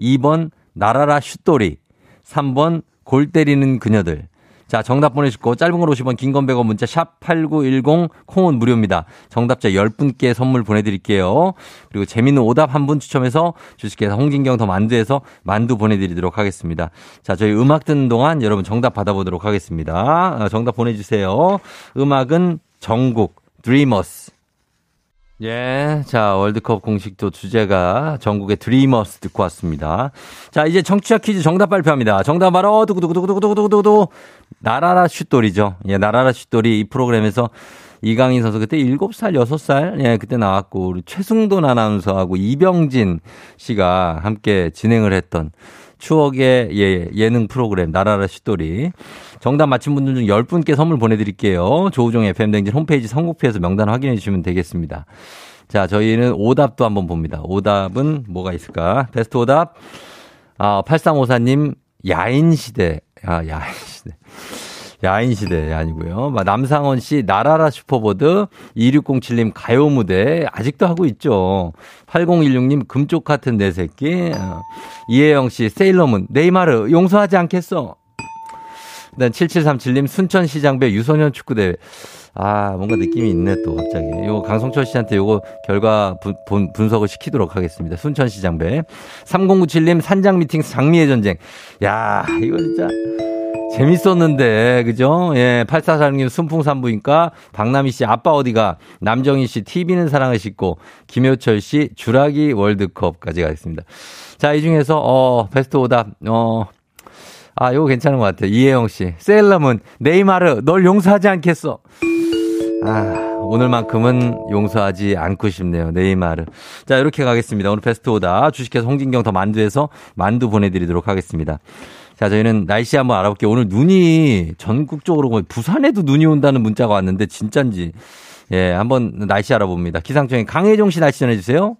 2번 나라라 슛돌이, 3번 골 때리는 그녀들. 자, 정답 보내주시고 짧은 걸 50원, 긴 건 100원 문자 샵 8910 콩은 무료입니다. 정답자 10분께 선물 보내드릴게요. 그리고 재밌는 오답 한 분 추첨해서 주식회사 홍진경 더 만두에서 만두 보내드리도록 하겠습니다. 자, 저희 음악 듣는 동안 여러분 정답 받아보도록 하겠습니다. 어, 정답 보내주세요. 음악은 정국, 드리머스. 예. 자, 월드컵 공식도 주제가 전국의 드리머스 듣고 왔습니다. 자, 이제 청취자 퀴즈 정답 발표합니다. 정답 바로 두구두구두구두구두구두구 나라라 슛돌이죠. 예, 나라라 슛돌이 이 프로그램에서 이강인 선수 그때 7살, 6살, 예, 그때 나왔고, 우리 최승돈 아나운서하고 이병진 씨가 함께 진행을 했던 추억의 예, 예능 프로그램 나라라 슛돌이. 정답 맞힌 분들 중 10분께 선물 보내드릴게요. 조우종 FM댕진 홈페이지 선곡표에서 명단 확인해 주시면 되겠습니다. 자, 저희는 오답도 한번 봅니다. 오답은 뭐가 있을까? 베스트 오답. 아, 8354님, 야인시대. 아, 야인시대. 야인시대 아니고요. 남상원 씨, 나라라 슈퍼보드. 2607님, 가요무대. 아직도 하고 있죠. 8016님, 금쪽 같은 내 새끼. 어. 이혜영 씨, 세일러문. 네이마르, 용서하지 않겠어. 일단 7737님 순천시장배 유소년 축구대회. 아, 뭔가 느낌이 있네, 또, 갑자기. 요거 강성철 씨한테 요거 결과 분, 분, 분석을 시키도록 하겠습니다. 순천시장배. 3097님 산장 미팅 장미의 전쟁. 야, 이거 진짜. 재밌었는데, 그죠? 예, 8446님 순풍산부인과, 박남희 씨 아빠 어디가, 남정희 씨 TV는 사랑을 싣고, 김효철 씨 주라기 월드컵까지 가겠습니다. 자, 이 중에서, 어, 베스트 오답, 어, 아, 이거 괜찮은 것 같아요. 이혜영 씨. 셀러문, 네이마르, 널 용서하지 않겠어. 아, 오늘만큼은 용서하지 않고 싶네요. 네이마르. 자, 이렇게 가겠습니다. 오늘 베스트 오다. 주식회사 홍진경 더 만두에서 만두 보내드리도록 하겠습니다. 자, 저희는 날씨 한번 알아볼게요. 오늘 눈이 전국적으로 거의 부산에도 눈이 온다는 문자가 왔는데 진짠지. 예, 한번 날씨 알아봅니다. 기상청의 강혜종 씨 날씨 전해주세요.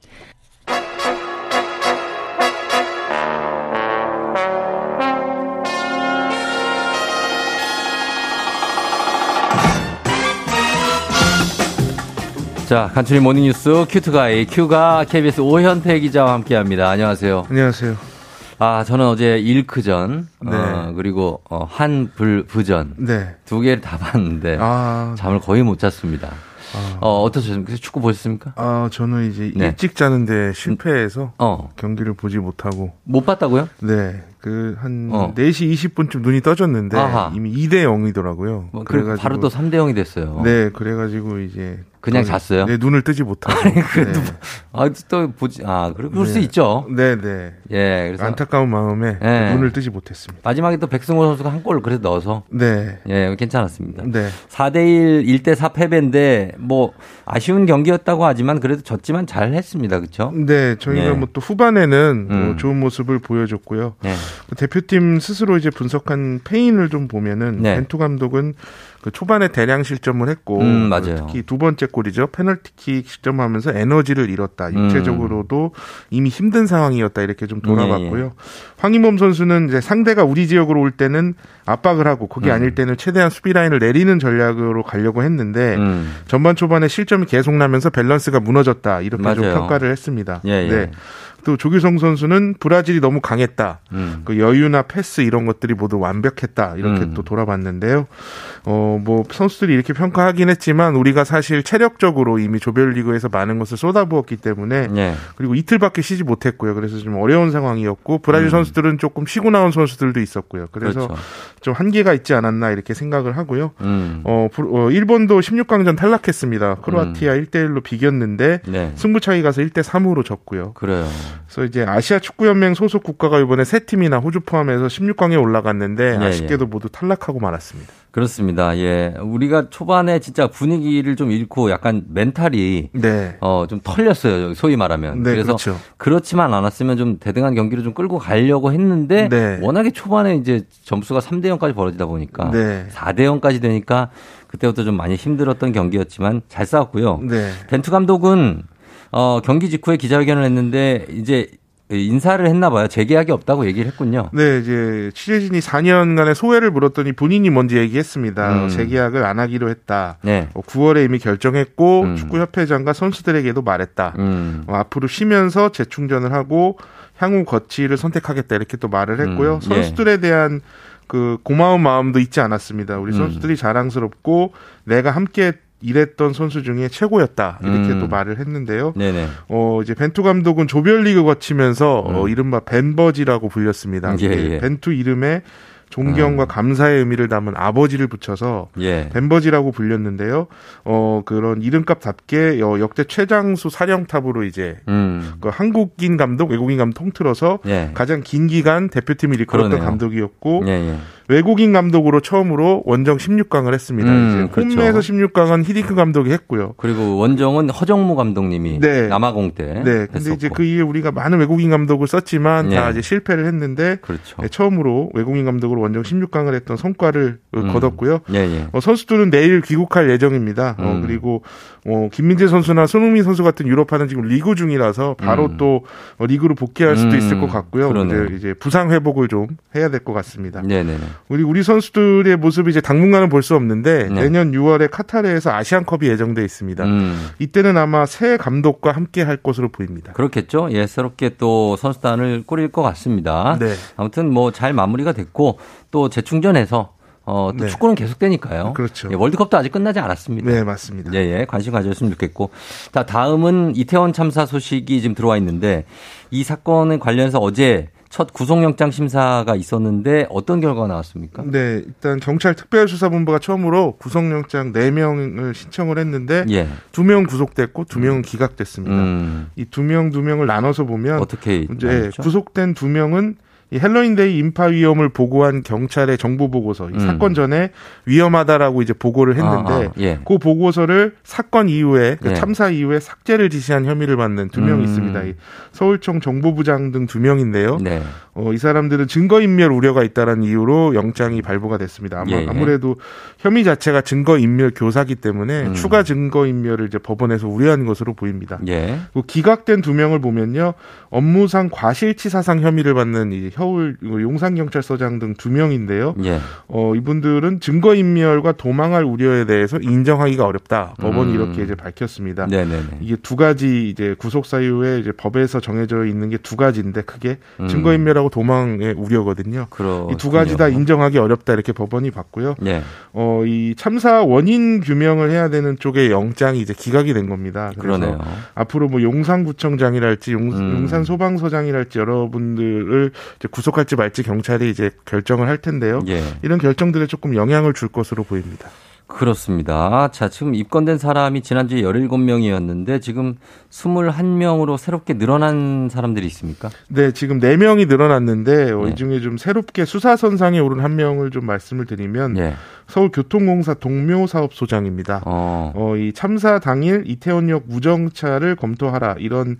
자, 간추리 모닝뉴스 큐트가이 큐가 KBS 오현태 기자와 함께합니다. 안녕하세요. 안녕하세요. 아, 저는 어제 일크전, 네. 어, 그리고 어, 한불부전 네. 두 개를 다 봤는데 아, 잠을 거의 못 잤습니다. 어, 어떠셨습니까? 축구 보셨습니까? 아, 저는 이제 네. 일찍 자는데 실패해서 어. 경기를 보지 못하고 못 봤다고요? 네. 그한 어. 4시 20분쯤 눈이 떠졌는데 아하. 이미 2대 0이더라고요. 뭐, 그리고 바로 또 3대 0이 됐어요. 네, 그래 가지고 이제 그냥 거의- 잤어요? 네, 눈을 뜨지 못하고. 그래도 네. 아, 또 보지. 아, 그럴 그럴 수 네. 있죠. 네, 네. 예, 그래서 안타까운 마음에 네. 눈을 뜨지 못했습니다. 마지막에 또 백승호 선수가 한 골을 그래도 넣어서 네. 예, 괜찮았습니다. 네. 4대 1, 1대 4 패배인데 뭐 아쉬운 경기였다고 하지만 그래도 졌지만 잘 했습니다. 그렇죠? 네, 저희가 네. 뭐또 후반에는 뭐 음. 좋은 모습을 보여줬고요. 네. 그 대표팀 스스로 이제 분석한 페인을 좀 보면은 네. 벤투 감독은 그 초반에 대량 실점을 했고 음, 맞아요. 특히 두 번째 골이죠 페널티킥 실점하면서 에너지를 잃었다 음. 육체적으로도 이미 힘든 상황이었다 이렇게 좀 돌아봤고요 예, 황인범 선수는 이제 상대가 우리 지역으로 올 때는 압박을 하고 그게 음. 아닐 때는 최대한 수비 라인을 내리는 전략으로 가려고 했는데 음. 전반 초반에 실점이 계속 나면서 밸런스가 무너졌다 이렇게 좀 맞아요. 평가를 했습니다. 예, 예. 네. 또 조규성 선수는 브라질이 너무 강했다. 음. 그 여유나 패스 이런 것들이 모두 완벽했다. 이렇게 음. 또 돌아봤는데요. 어, 뭐 선수들이 이렇게 평가하긴 했지만 우리가 사실 체력적으로 이미 조별리그에서 많은 것을 쏟아부었기 때문에 예. 그리고 이틀밖에 쉬지 못했고요. 그래서 좀 어려운 상황이었고 브라질 음. 선수들은 조금 쉬고 나온 선수들도 있었고요. 그래서 그렇죠. 좀 한계가 있지 않았나 이렇게 생각을 하고요. 음. 어, 부- 어, 일본도 16강전 탈락했습니다. 크로아티아 1대 1로 비겼는데 네. 승부 차이 가서 1대 3으로 졌고요. 그래요. 그래서 이제 아시아 축구 연맹 소속 국가가 이번에 세 팀이나 호주 포함해서 16강에 올라갔는데 예, 아쉽게도 모두 탈락하고 말았습니다. 그렇습니다. 예. 우리가 초반에 진짜 분위기를 좀 잃고 약간 멘탈이 네. 어, 좀 털렸어요. 소위 말하면. 네, 그래서 그렇죠. 그렇지만 않았으면 좀 대등한 경기를 좀 끌고 가려고 했는데 네. 워낙에 초반에 이제 점수가 3대 0까지 벌어지다 보니까 네. 4대 0까지 되니까 그때부터 좀 많이 힘들었던 경기였지만 잘 싸웠고요. 네. 벤투 감독은 어, 경기 직후에 기자회견을 했는데 이제 인사를 했나 봐요. 재계약이 없다고 얘기를 했군요. 네, 이제 취재진이 4년간의 소회를 물었더니 본인이 먼저 얘기했습니다. 음. 재계약을 안 하기로 했다. 네. 어, 9월에 이미 결정했고 음. 축구협회장과 선수들에게도 말했다. 음. 어, 앞으로 쉬면서 재충전을 하고 향후 거치를 선택하겠다 이렇게 또 말을 했고요. 음, 예. 선수들에 대한 그 고마운 마음도 잊지 않았습니다. 우리 음. 선수들이 자랑스럽고 내가 함께 일했던 선수 중에 최고였다 이렇게 음. 또 말을 했는데요. 네네. 어 이제 벤투 감독은 조별리그 거치면서 어, 음. 이른바 벤버지라고 불렸습니다. 예, 이게 예. 벤투 이름에 존경과 음. 감사의 의미를 담은 아버지를 붙여서 예. 벤버지라고 불렸는데요. 어 그런 이름값답게 어, 역대 최장수 사령탑으로 이제 음. 그 한국인 감독, 외국인 감독 통틀어서 예. 가장 긴 기간 대표팀을 이끌었던. 감독이었고 예, 예. 외국인 감독으로 처음으로 원정 16강을 했습니다. 음, 이제 그렇죠. 홈에서 16강은 히딩크 감독이 했고요. 그리고 원정은 허정무 감독님이 네. 남아공 때 네, 근데 했었고. 이제 그 이후에 우리가 많은 외국인 감독을 썼지만 다 네. 이제 실패를 했는데 그렇죠. 네, 처음으로 외국인 감독으로 원정 16강을 했던 성과를 어, 음. 거뒀고요. 예, 예. 어, 선수들은 내일 귀국할 예정입니다. 어, 음. 그리고 어, 김민재 선수나 손흥민 선수 같은 유럽파는 지금 리그 중이라서 바로 음. 또 어, 리그로 복귀할 수도 음, 있을 것 같고요. 이제, 이제 부상 회복을 좀 해야 될 것 같습니다. 네네네. 우리 우리 선수들의 모습이 이제 당분간은 볼 수 없는데 네. 내년 6월에 카타르에서 아시안컵이 예정돼 있습니다. 음. 이때는 아마 새 감독과 함께 할 것으로 보입니다. 그렇겠죠. 예, 새롭게 또 선수단을 꾸릴 것 같습니다. 네. 아무튼 뭐 잘 마무리가 됐고 또 재충전해서 어, 또 네. 축구는 계속되니까요. 그렇죠. 예, 월드컵도 아직 끝나지 않았습니다. 네, 맞습니다. 예, 예. 관심 가져줬으면 좋겠고. 자, 다음은 이태원 참사 소식이 지금 들어와 있는데 이 사건에 관련해서 어제 첫 구속영장 심사가 있었는데 어떤 결과가 나왔습니까? 네, 일단 경찰 특별수사본부가 처음으로 구속영장 4명을 신청을 했는데 예. 두명 구속됐고 두 명은 기각됐습니다. 음, 이두 명 두 명을 나눠서 보면 어떻게 이제 나눴죠? 구속된 두 명은 이 헬로윈데이 인파 위험을 보고한 경찰의 정보 보고서 이 음. 사건 전에 위험하다라고 이제 보고를 했는데 아, 아, 예. 그 보고서를 사건 이후에 그 예. 참사 이후에 삭제를 지시한 혐의를 받는 두명 음. 있습니다. 이 서울청 정보부장 등 두 명인데요. 네. 어, 이 사람들은 증거인멸 우려가 있다는 이유로 영장이 발부가 됐습니다. 아마 예, 예. 아무래도 혐의 자체가 증거인멸 교사기 때문에 음. 추가 증거인멸을 이제 법원에서 우려한 것으로 보입니다. 예. 그 기각된 두 명을 보면요 업무상 과실치사상 혐의를 받는 이 서울 용산경찰서장 등 두 명인데요. 예. 어, 이분들은 증거인멸과 도망할 우려에 대해서 인정하기가 어렵다. 법원이 음. 이렇게 이제 밝혔습니다. 네네네. 이게 두 가지 이제 구속 사유에 이제 법에서 정해져 있는 게 두 가지인데 크게 음. 증거인멸하고 도망의 우려거든요. 이 두 가지 다 인정하기 어렵다 이렇게 법원이 봤고요. 예. 어, 이 참사 원인 규명을 해야 되는 쪽에 영장이 이제 기각이 된 겁니다. 그래서 그러네요. 앞으로 뭐 용산구청장이랄지 용, 음. 산 소방서장이랄지 여러분들을 구속할지 말지 경찰이 이제 결정을 할 텐데요. 예. 이런 결정들에 조금 영향을 줄 것으로 보입니다. 그렇습니다. 자, 지금 입건된 사람이 지난주에 17명이었는데 지금 21명으로 새롭게 늘어난 사람들이 있습니까? 네, 지금 4명이 늘어났는데 어, 예. 이 중에 좀 새롭게 수사선상에 오른 한 명을 좀 말씀을 드리면 예. 서울교통공사 동묘사업소장입니다. 어. 어, 이 참사 당일 이태원역 무정차를 검토하라 이런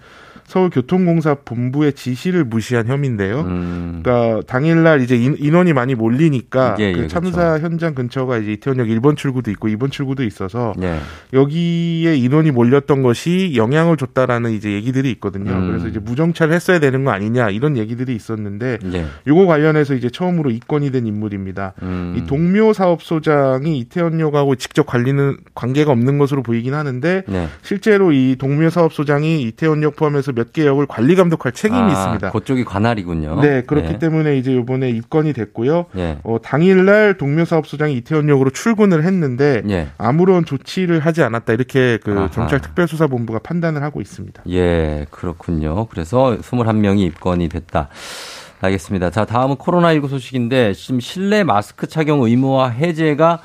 서울교통공사 본부의 지시를 무시한 혐의인데요. 음. 그러니까 당일날 이제 인, 인원이 많이 몰리니까 예, 예, 그 참사 현장 근처가 이제 이태원역 1번 출구도 있고 2번 출구도 있어서 예. 여기에 인원이 몰렸던 것이 영향을 줬다라는 이제 얘기들이 있거든요. 음. 그래서 이제 무정차를 했어야 되는 거 아니냐 이런 얘기들이 있었는데 예. 요거 관련해서 이제 처음으로 입건이 된 인물입니다. 음. 이 동묘 사업소장이 이태원역하고 직접 관리는 관계가 없는 것으로 보이긴 하는데 네. 실제로 이 동묘 사업소장이 이태원역 포함해서 몇 개 역을 관리 감독할 책임이 아, 있습니다. 그쪽이 관할이군요. 네, 그렇기 예. 때문에 이제 이번에 입건이 됐고요. 예. 어, 당일날 동묘 사업소장이 이태원역으로 출근을 했는데 예. 아무런 조치를 하지 않았다 이렇게 그 아하. 경찰 특별수사본부가 판단을 하고 있습니다. 예, 그렇군요. 그래서 21명이 입건이 됐다. 알겠습니다. 자, 다음은 코로나19 소식인데 지금 실내 마스크 착용 의무화 해제가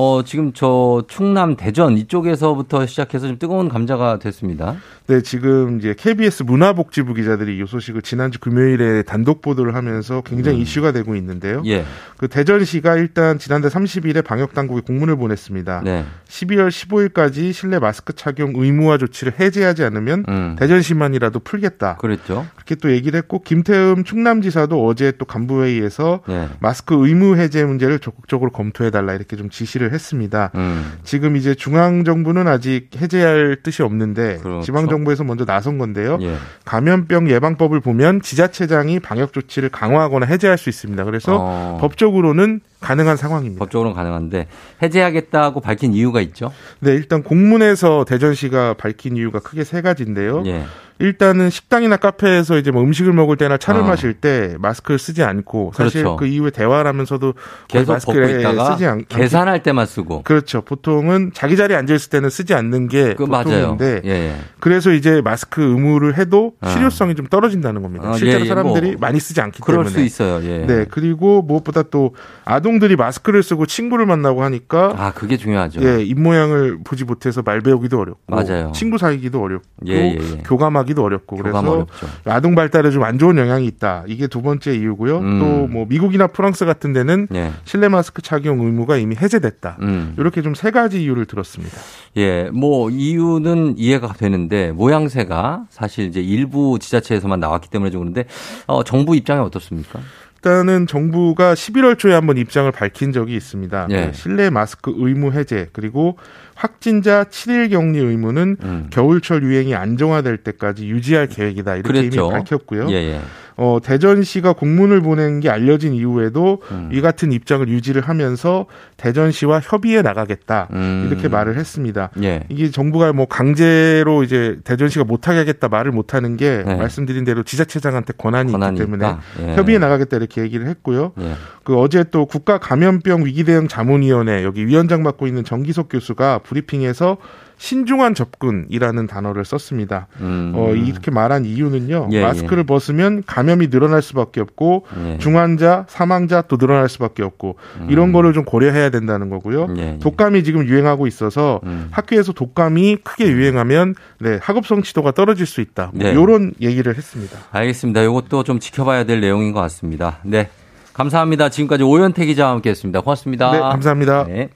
어, 지금 저 충남 대전 이쪽에서부터 시작해서 좀 뜨거운 감자가 됐습니다. 네, 지금 이제 KBS 문화복지부 기자들이 이 소식을 지난주 금요일에 단독 보도를 하면서 굉장히 음. 이슈가 되고 있는데요. 예. 그 대전시가 일단 지난달 30일에 방역 당국에 공문을 보냈습니다. 네. 12월 15일까지 실내 마스크 착용 의무화 조치를 해제하지 않으면 음. 대전시만이라도 풀겠다. 그랬죠. 그렇게 또 얘기를 했고 김태흠 충남지사도 어제 또 간부회의에서 예. 마스크 의무 해제 문제를 적극적으로 검토해 달라 이렇게 좀 지시를 했습니다. 음. 지금 이제 중앙 정부는 아직 해제할 뜻이 없는데 그렇죠. 지방 정부에서 먼저 나선 건데요. 예. 감염병 예방법을 보면 지자체장이 방역 조치를 강화하거나 해제할 수 있습니다. 그래서 어. 법적으로는 가능한 상황입니다. 법적으로는 가능한데 해제하겠다고 밝힌 이유가 있죠. 네, 일단 공문에서 대전시가 밝힌 이유가 크게 세 가지인데요. 예. 일단은 식당이나 카페에서 이제 뭐 음식을 먹을 때나 차를 어. 마실 때 마스크를 쓰지 않고 사실 그렇죠. 그 이후에 대화를 하면서도 계속 마스크를 있다가 쓰지 않, 계산할 때만 쓰고. 그렇죠. 보통은 자기 자리에 앉아 있을 때는 쓰지 않는 게 그. 보통인데 예, 예. 그래서 이제 마스크 의무를 해도 어. 실효성이 좀 떨어진다는 겁니다. 어, 실제로 예, 예, 사람들이 뭐 많이 쓰지 않기 그럴 때문에. 수 있어요. 예. 네, 그리고 무엇보다 또 아동들이 마스크를 쓰고 친구를 만나고 하니까 아, 그게 중요하죠. 예, 입 모양을 보지 못해서 말 배우기도 어렵고 맞아요. 친구 사귀기도 어렵고 예. 교감하기 도 어렵고 그래서. 아동 발달에 좀 안 좋은 영향이 있다. 이게 두 번째 이유고요. 음. 또뭐 미국이나 프랑스 같은 데는 예. 실내 마스크 착용 의무가 이미 해제됐다. 음. 이렇게 좀 세 가지 이유를 들었습니다. 예, 뭐 이유는 이해가 되는데 모양새가 사실 이제 일부 지자체에서만 나왔기 때문에 좀 그런데 어, 정부 입장이 어떻습니까? 일단은 정부가 11월 초에 한번 입장을 밝힌 적이 있습니다. 예. 그 실내 마스크 의무 해제 그리고 확진자 7일 격리 의무는 음. 겨울철 유행이 안정화될 때까지 유지할 계획이다. 이렇게 그랬죠. 이미 밝혔고요. 예, 예. 어, 대전시가 공문을 보낸 게 알려진 이후에도 음. 이 같은 입장을 유지를 하면서 대전시와 협의해 나가겠다. 음. 이렇게 말을 했습니다. 예. 이게 정부가 뭐 강제로 이제 대전시가 못하게 하겠다 말을 못하는 게 네. 말씀드린 대로 지자체장한테 권한이 권한이 있기 때문에. 예. 협의해 나가겠다 이렇게 얘기를 했고요. 예. 그 어제 또 국가 감염병 위기대응 자문위원회 여기 위원장 맡고 있는 정기석 교수가 브리핑에서 신중한 접근이라는 단어를 썼습니다. 음. 어, 이렇게 말한 이유는요. 예, 마스크를 벗으면 감염이 늘어날 수밖에 없고 예. 중환자, 사망자 또 늘어날 수밖에 없고 이런 거를 좀 고려해야 된다는 거고요. 음. 예, 예. 독감이 지금 유행하고 있어서 음. 학교에서 독감이 크게 유행하면 네, 학업 성취도가 떨어질 수 있다. 뭐 네. 이런 얘기를 했습니다. 알겠습니다. 이것도 좀 지켜봐야 될 내용인 것 같습니다. 네. 감사합니다. 지금까지 오현태 기자와 함께 했습니다. 고맙습니다. 네, 감사합니다. 네.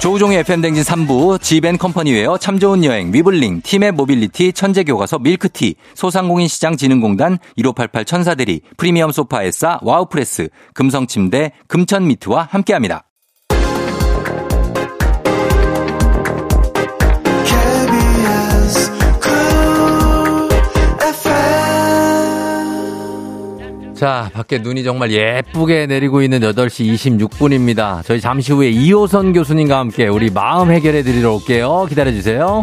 조우종의 FM댕진 3부, 지벤컴퍼니웨어, 참 좋은 여행, 위블링, 팀의 모빌리티, 천재교과서, 밀크티, 소상공인시장진흥공단, 1588 천사대리, 프리미엄 소파에싸, 와우프레스, 금성침대, 금천미트와 함께합니다. 자, 밖에 눈이 정말 예쁘게 내리고 있는 8시 26분입니다. 저희 잠시 후에 이호선 교수님과 함께 우리 마음 해결해 드리러 올게요. 기다려 주세요.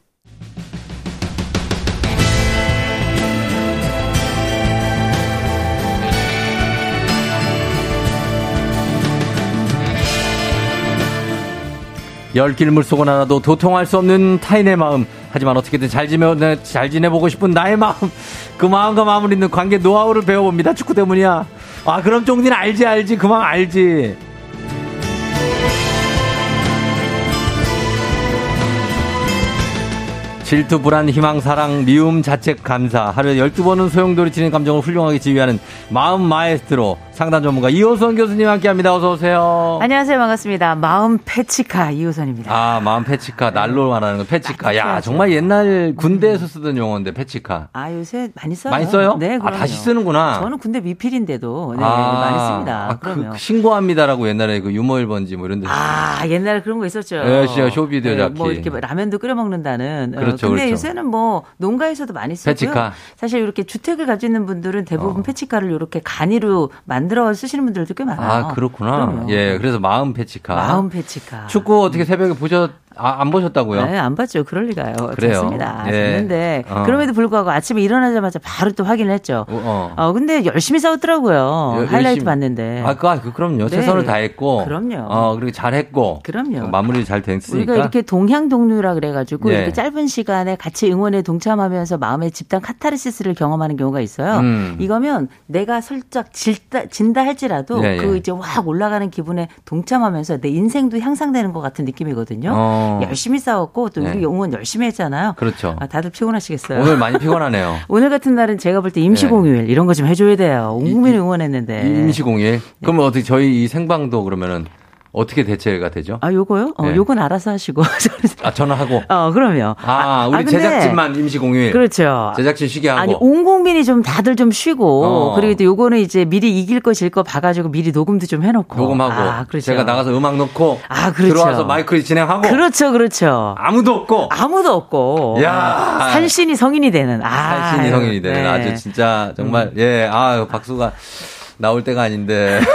열길 물속은 하나도 도통할 수 없는 타인의 마음. 하지만 어떻게든 잘 지내, 잘 지내보고 싶은 나의 마음. 그 마음과 마음을 잇는 관계 노하우를 배워봅니다. 축구 때문이야. 아, 그럼 쫑디는 알지, 알지. 그 마음 알지. 질투, 불안, 희망, 사랑, 미움, 자책, 감사. 하루에 12번은 소용돌이 치는 감정을 훌륭하게 지휘하는 마음 마에스트로 상담 전문가 이호선 교수님 함께 합니다. 어서 오세요. 안녕하세요. 반갑습니다. 마음 패치카 이호선입니다. 아, 마음 패치카, 날로 말하는 건 패치카. 야, 정말 옛날 군대에서 쓰던 용어인데, 패치카. 아, 요새 많이 써요. 많이 써요? 네, 아, 그럼요. 다시 쓰는구나. 저는 군대 미필인데도 네, 아, 많이 씁니다. 아, 그, 그럼요. 신고합니다라고 옛날에 그 유머 1번지 뭐 이런 데. 아, 옛날에 그런 거 있었죠. 예, 진짜 쇼비디오 잡기. 뭐 이렇게 라면도 끓여 먹는다는. 어, 그렇죠, 근데 그렇죠. 요새는 뭐 농가에서도 많이 쓰고요. 패치카. 사실 이렇게 주택을 가지고 있는 분들은 대부분 어. 패치카를 이렇게 간이로 만들 어 쓰시는 분들도 꽤 많아요. 아, 그렇구나. 그럼요. 예, 그래서 마음 패치카. 마음 패치카. 축구 어떻게 새벽에 보셨, 아, 안 보셨다고요? 네, 안 봤죠. 그럴 리가요. 그래요. 좋습니다. 예. 됐는데 어. 그럼에도 불구하고 아침에 일어나자마자 바로 또 확인을 했죠. 어, 어. 어, 근데 열심히 싸웠더라고요. 여- 하이라이트 열심히- 봤는데. 아, 그, 그, 그럼요. 네. 최선을 다했고. 그럼요. 어, 그리고 잘했고. 그럼요. 마무리 잘 됐으니까. 우리가 이렇게 동향 동류라 그래가지고 예. 이렇게 짧은 시간에 같이 응원에 동참하면서 마음의 집단 카타르시스를 경험하는 경우가 있어요. 음. 이거면 내가 슬쩍 질다, 진다 할지라도 예, 예. 그 이제 확 올라가는 기분에 동참하면서 내 인생도 향상되는 것 같은 느낌이거든요. 어. 열심히 싸웠고 또 우리 네. 응원 열심히 했잖아요. 그렇죠. 아, 다들 피곤하시겠어요. 오늘 많이 피곤하네요. 오늘 같은 날은 제가 볼 때 임시공휴일 이런 거 좀 해줘야 돼요. 온 국민이 응원했는데. 임시공일. 그러면 어떻게 저희 이 생방도 그러면은 어떻게 대체가 되죠? 아, 요거요? 어, 네. 요건 알아서 하시고. 아, 전화하고. 어, 그럼요. 아, 우리 근데- 제작진만 임시 공휴일. 그렇죠. 제작진 쉬게 하고. 아니, 온 국민이 좀 다들 좀 쉬고, 어. 그리고 또 요거는 이제 미리 이길 거 질 거 봐가지고 미리 녹음도 좀 해놓고. 녹음하고. 아, 그렇죠. 제가 나가서 음악 넣고. 아, 그렇죠. 들어와서 마이크 진행하고. 그렇죠, 그렇죠. 아무도 없고. 아무도 없고. 야. 산신이 성인이 되는. 아. 살신이 성인이 되는 네. 음. 아주 진짜 정말 예, 아 박수가 나올 때가 아닌데.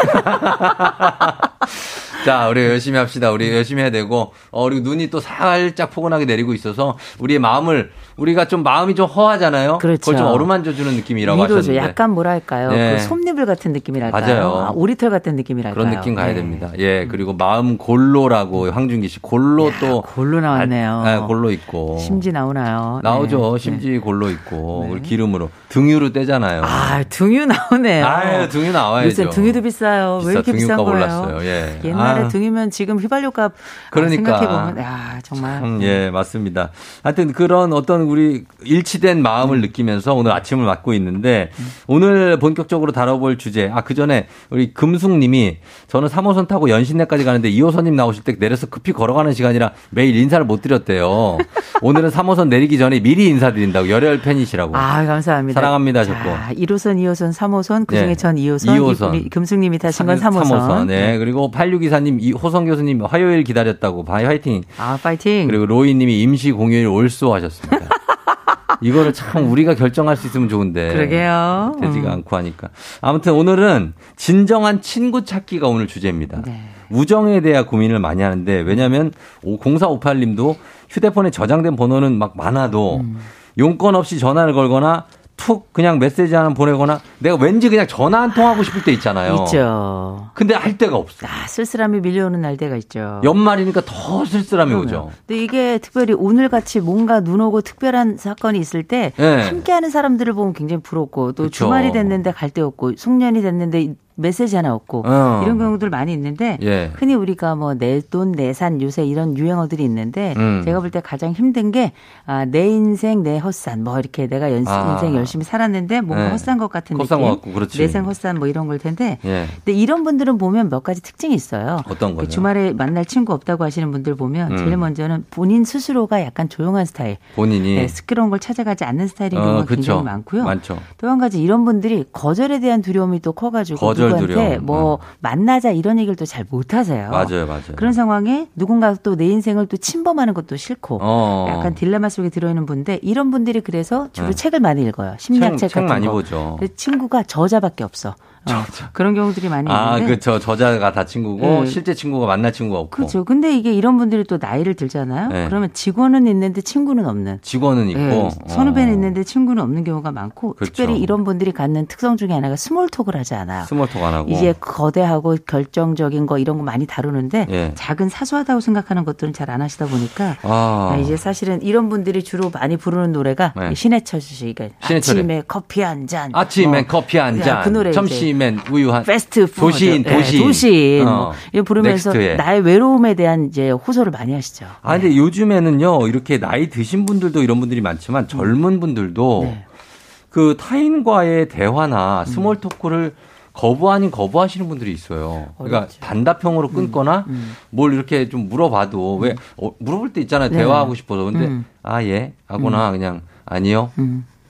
자, 우리 열심히 합시다. 우리 열심히 해야 되고, 어, 그리고 눈이 또 살짝 포근하게 내리고 있어서, 우리의 마음을, 우리가 좀 마음이 좀 허하잖아요. 그렇죠. 그걸 좀 어루만져주는 느낌이라고 위로죠. 하셨는데. 약간 뭐랄까요. 네. 그 솜니불 같은 느낌이랄까요. 맞아요. 아, 오리털 같은 느낌이랄까요. 그런 느낌 가야 네. 됩니다. 예, 그리고 마음 골로라고 황준기 씨 골로 또 골로 나왔네요. 아, 아, 골로 있고 심지 나오나요? 나오죠. 네. 심지 골로 있고 그리고 기름으로 등유로 떼잖아요. 아, 등유 나오네요. 아유, 등유 나와야죠. 요새 등유도 비싸요. 비싸, 왜 이렇게 비싼 거예요? 올랐어요. 예. 옛날 에 아. 등유면 지금 휘발유값 그러니까. 생각해보면 야 정말 참, 예, 맞습니다. 하여튼 그런 어떤 우리 일치된 마음을 느끼면서 오늘 아침을 맞고 있는데 오늘 본격적으로 다뤄볼 주제, 아, 그 전에 우리 금숙님이 저는 3호선 타고 연신내까지 가는데 이호선님 나오실 때 내려서 급히 걸어가는 시간이라 매일 인사를 못 드렸대요. 오늘은 3호선 내리기 전에 미리 인사드린다고 열혈 팬이시라고. 아 감사합니다. 사랑합니다, 자, 좋고. 1호선, 2호선, 3호선 그중에 네. 전 2호선, 2호선. 이- 금숙님이 타신 건 3호선. 네. 그리고 8624님, 이호선 교수님 화요일 기다렸다고. 바이 화이팅. 아 파이팅. 그리고 로이님이 임시 공휴일 옳소 하셨습니다. 이거를 참 우리가 결정할 수 있으면 좋은데. 그러게요. 되지가 음. 않고 하니까. 아무튼 오늘은 진정한 친구 찾기가 오늘 주제입니다. 네. 우정에 대한 고민을 많이 하는데 왜냐하면 0458님도 휴대폰에 저장된 번호는 막 많아도 음. 용건 없이 전화를 걸거나 툭 그냥 메시지 하나 보내거나 내가 왠지 그냥 전화 한 통 하고 싶을 때 있잖아요. 있죠. 근데 할 데가 없어. 아, 쓸쓸함이 밀려오는 날 때가 있죠. 연말이니까 더 쓸쓸함이 그럼요. 오죠. 근데 이게 특별히 오늘 같이 뭔가 눈 오고 특별한 사건이 있을 때 네. 함께하는 사람들을 보면 굉장히 부럽고 또 그쵸. 주말이 됐는데 갈 데 없고 숙년이 됐는데 메시지 하나 없고 어. 이런 경우들 많이 있는데 예. 흔히 우리가 뭐 내 돈 내산 요새 이런 유행어들이 있는데 음. 제가 볼 때 가장 힘든 게 아, 내 인생 내 헛산 뭐 이렇게 내가 연, 아. 인생 열심히 살았는데 뭔가 네. 헛산 것 같은 헛산 느낌 것 같고, 그렇지. 내생 헛산 뭐 이런 걸 텐데 예. 근데 이런 분들은 보면 몇 가지 특징이 있어요. 어떤 그 거죠? 주말에 만날 친구 없다고 하시는 분들 보면 음. 제일 먼저는 본인 스스로가 약간 조용한 스타일, 본인이 네, 시끄러운 걸 찾아가지 않는 스타일인 경우가 어. 굉장히 많고요. 많죠. 또 한 가지 이런 분들이 거절에 대한 두려움이 또 커가지고 거절 두려움. 뭐 만나자 이런 얘기를 또 잘 못하세요. 맞아요, 맞아요. 그런 상황에 누군가 또 내 인생을 또 침범하는 것도 싫고 어. 약간 딜레마 속에 들어있는 분인데 이런 분들이 그래서 주로 네. 책을 많이 읽어요. 심리학책 책, 책 같은 많이 거. 보죠. 친구가 저자밖에 없어. 어, 그런 경우들이 많이 아, 있는데. 그저 저자가 다 친구고 네. 실제 친구가 만날 친구가 없고 그렇죠. 근데 이게 이런 분들이 또 나이를 들잖아요. 네. 그러면 직원은 있는데 친구는 없는. 직원은 있고 예, 선후배는 어. 있는데 친구는 없는 경우가 많고 그렇죠. 특별히 이런 분들이 갖는 특성 중에 하나가 small talk을 하지 않아요. small talk 안 하고 이제 거대하고 결정적인 거 이런 거 많이 다루는데 예. 작은 사소하다고 생각하는 것들은 잘 안 하시다 보니까 아. 아, 이제 사실은 이런 분들이 주로 많이 부르는 노래가 네. 신해철 씨가 신해철의. 아침에 커피 한 잔. 아침엔 뭐, 커피 한 야, 잔, 그 노래 이제 점심엔 우유 한 패스트 도시인, 푸드. 예, 도시인. 도시인. 어. 뭐 부르면서 넥스트에. 나의 외로움에 대한 이제 호소를 많이 하시죠. 아, 근데 요즘에는요, 이렇게 나이 드신 분들도 이런 분들이 많지만 젊은 분들도 네. 그 타인과의 대화나 small talk를 거부 아닌 거부하시는 분들이 있어요. 그러니까 어렵죠. 단답형으로 끊거나 음. 뭘 이렇게 좀 물어봐도 왜 어, 물어볼 때 있잖아요. 네. 대화하고 싶어서. 근데 음. 아, 예. 하거나 그냥 아니요.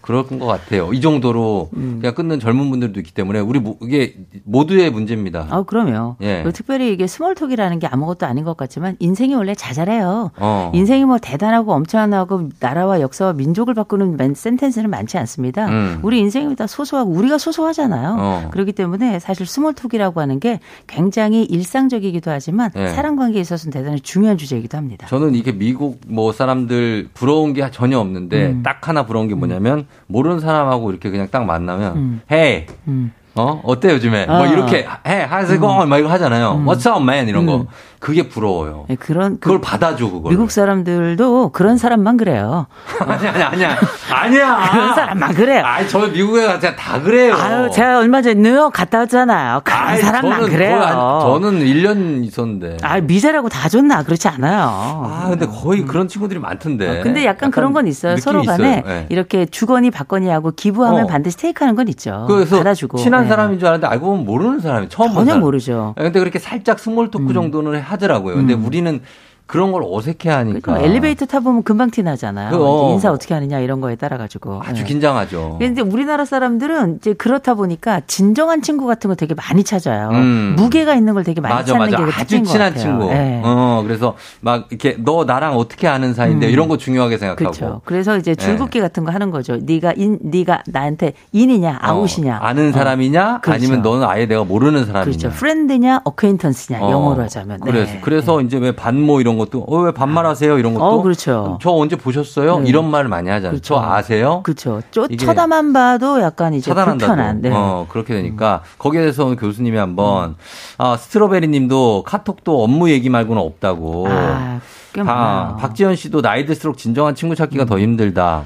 음. 그럴 것 같아요. 이 정도로 그냥 끊는 젊은 분들도 있기 때문에 우리 모- 이게 모두의 문제입니다. 아, 그럼요. 예. 특별히 이게 small talk이라는 게 아무것도 아닌 것 같지만 인생이 원래 자잘해요. 어. 인생이 뭐 대단하고 엄청나고 나라와 역사와 민족을 바꾸는 맨- 찬스는 많지 않습니다. 음. 우리 인생이 다 소소하고 우리가 소소하잖아요. 어. 그렇기 때문에 사실 small talk이라고 하는 게 굉장히 일상적이기도 하지만 예. 사람 관계에 있어서는 대단히 중요한 주제이기도 합니다. 저는 이게 미국 뭐 사람들 부러운 게 전혀 없는데 음. 딱 하나 부러운 게 뭐냐면 모르는 사람하고 이렇게 그냥 딱 만나면 음. hey. 음. 어? 어때 요즘에? 뭐 아. 이렇게 hey. How's it going? 막 이거 하잖아요. what's up man? 이런 음. 거 그게 부러워요 네, 그런 그 그걸 받아줘 그걸 미국 사람들도 그런 사람만 그래요. 아니 아니 아니야 아니야 그런 사람만 그래요. 아니 저 미국에 가서 다 그래요 아유, 제가 얼마 전에 뉴욕 갔다 왔잖아요. 그런 아이, 사람만 저는 그래요. 한- 저는 1년 있었는데 아, 미제라고 다 좋나? 그렇지 않아요. 아 근데 거의 그런 친구들이 많던데 어, 근데 약간, 그런 건 있어요. 서로 간에. 네. 이렇게 주거니 받거니 하고 give하면 어. 반드시 take하는 건 있죠. 그래서 받아주고. 친한 네. 사람인 줄 알았는데 알고 보면 모르는 사람이 처음 본 전혀. 모르죠. 아, 근데 그렇게 살짝 small talk 정도는 하더라고요. 근데 음. 우리는 그런 걸 어색해 하니까. 그러니까 엘리베이터 타보면 금방 티 나잖아요. 그, 어. 인사 어떻게 하느냐 이런 거에 따라 가지고. 아주 네. 긴장하죠. 근데 우리나라 사람들은 이제 그렇다 보니까 진정한 친구 같은 거 되게 많이 찾아요. 음. 무게가 있는 걸 되게 많이 맞아, 찾는 맞아. 게 아주 친한 같아요. 친구. 네. 어, 그래서 막 이렇게 너 나랑 어떻게 아는 사이인데 음. 이런 거 중요하게 생각하고. 그렇죠. 그래서 이제 네. 줄긋기 같은 거 하는 거죠. 네가 in, 네가 나한테 in이냐 out이냐. 어, 아는 어. 사람이냐 그렇죠. 아니면 너는 아예 내가 모르는 사람이냐. 그렇죠. friend냐 acquaintance냐 어. 영어로 하자면. 네. 그래서 그래서 이제 왜 반모 이런 것도 어 왜 반말하세요 이런 것도 어, 그렇죠. 저 언제 보셨어요? 네. 이런 말을 많이 하잖아요. 그렇죠. 저 아세요? 그렇죠. 저 쳐다만 봐도 약간 이제 차단한다고. 불편한. 네. 어, 그렇게 되니까 거기에 대해서 교수님이 한번 아, 스트로베리 님도 카톡도 업무 얘기 말고는 없다고. 아, 꽤 아. 음. 박지현 씨도 나이 들수록 진정한 친구 찾기가 더 힘들다.